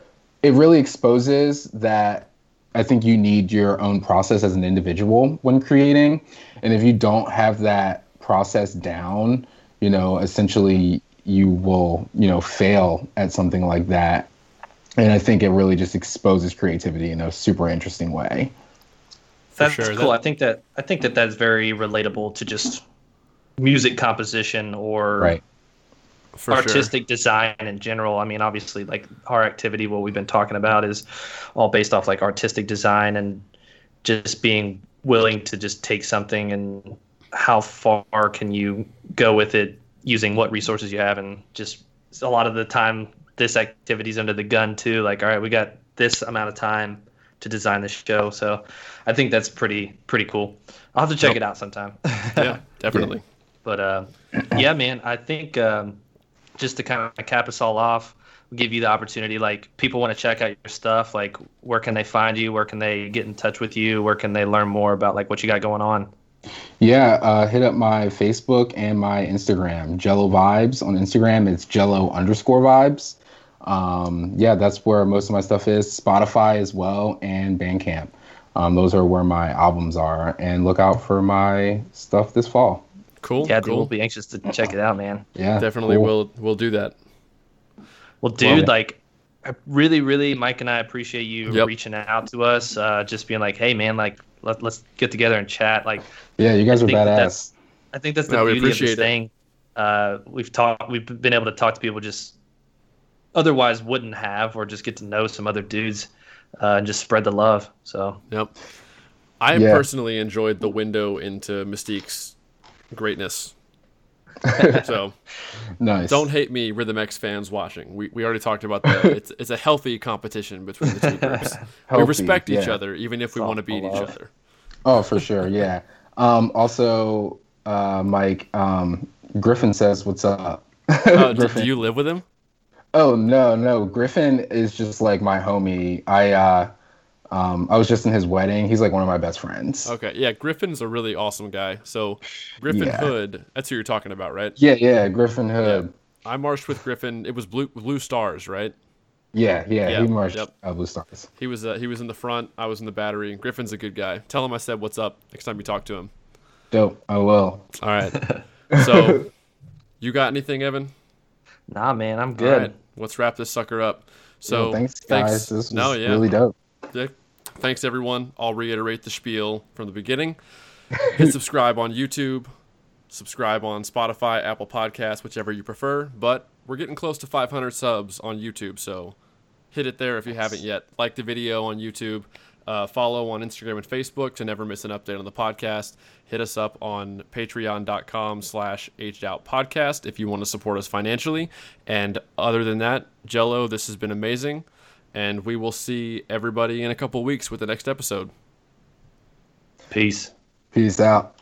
it really exposes that I think you need your own process as an individual when creating. And if you don't have that process down, you know, essentially you will, you know, fail at something like that. And I think it really just exposes creativity in a super interesting way. That's sure. cool. That- I think that I think that that's very relatable to just music composition or Right. For sure. artistic design in general. I mean, obviously, like our activity, what we've been talking about is all based off like artistic design and just being willing to just take something and how far can you go with it using what resources you have and just a lot of the time this activity's under the gun too like all right we got this amount of time to design this show so i think that's pretty pretty cool i'll have to check Yep. it out sometime yeah, definitely. but uh, yeah, man, I think um, just to kind of cap us all off, give you the opportunity. Like, people want to check out your stuff. Like, where can they find you? Where can they get in touch with you? Where can they learn more about like what you got going on? Yeah, uh, hit up my Facebook and my Instagram, Jello Vibes on Instagram. It's Jello underscore Vibes. Um, yeah, that's where most of my stuff is. Spotify as well and Bandcamp. Um, those are where my albums are. And look out for my stuff this fall. Cool. Yeah, cool. we'll be anxious to check it out, man. Yeah, Definitely cool. will we'll do that. Well, dude, it. like, I really, really, Mike and I appreciate you Yep. reaching out to us. Uh, just being like, hey, man, like, let, let's get together and chat. Like, Yeah, you guys I are think that badass. that's- I think that's the No, we beauty of this it. thing. Uh, we've talked, we've been able to talk to people just otherwise wouldn't have, or just get to know some other dudes uh, and just spread the love. So Yep. I Yeah. personally enjoyed the window into Mystique's greatness. so Nice. don't hate me, Rhythm X fans watching. We, we already talked about that. It's it's a healthy competition between the two groups. we respect each yeah. other, even if we want to beat each other. Oh, for sure. Yeah. Um, also, uh, Mike, um, Griffin says, "What's up?" Uh, do, Griffin. do you live with him? Oh no, no. Griffin is just like my homie. I uh, um, I was just in his wedding. He's like one of my best friends. Okay, yeah, Griffin's a really awesome guy. So Griffin Yeah. Hood, that's who you're talking about, right? Yeah, yeah. Griffin Hood. I marched with Griffin. It was blue blue stars, right? Yeah, yeah. Yeah, he marched yep. uh, Blue Stars. He was uh, he was in the front. I was in the battery. Griffin's a good guy. Tell him I said what's up next time you talk to him. Dope. I will. All right. so, you got anything, Evan? nah, man, I'm good. right, let's wrap this sucker up. So Well, thanks, guys. This was no, yeah. really dope. Dick, thanks everyone. I'll reiterate the spiel from the beginning. Hit subscribe on YouTube, subscribe on Spotify, Apple Podcasts, whichever you prefer. But we're getting close to 500 subs on YouTube, so hit it there if you haven't yet. Like the video on YouTube. Uh, follow on Instagram and Facebook to never miss an update on the podcast. Hit us up on patreon.com slash aged out podcast if you want to support us financially. And other than that, Jello, this has been amazing and we will see everybody in a couple weeks with the next episode. Peace. Peace out.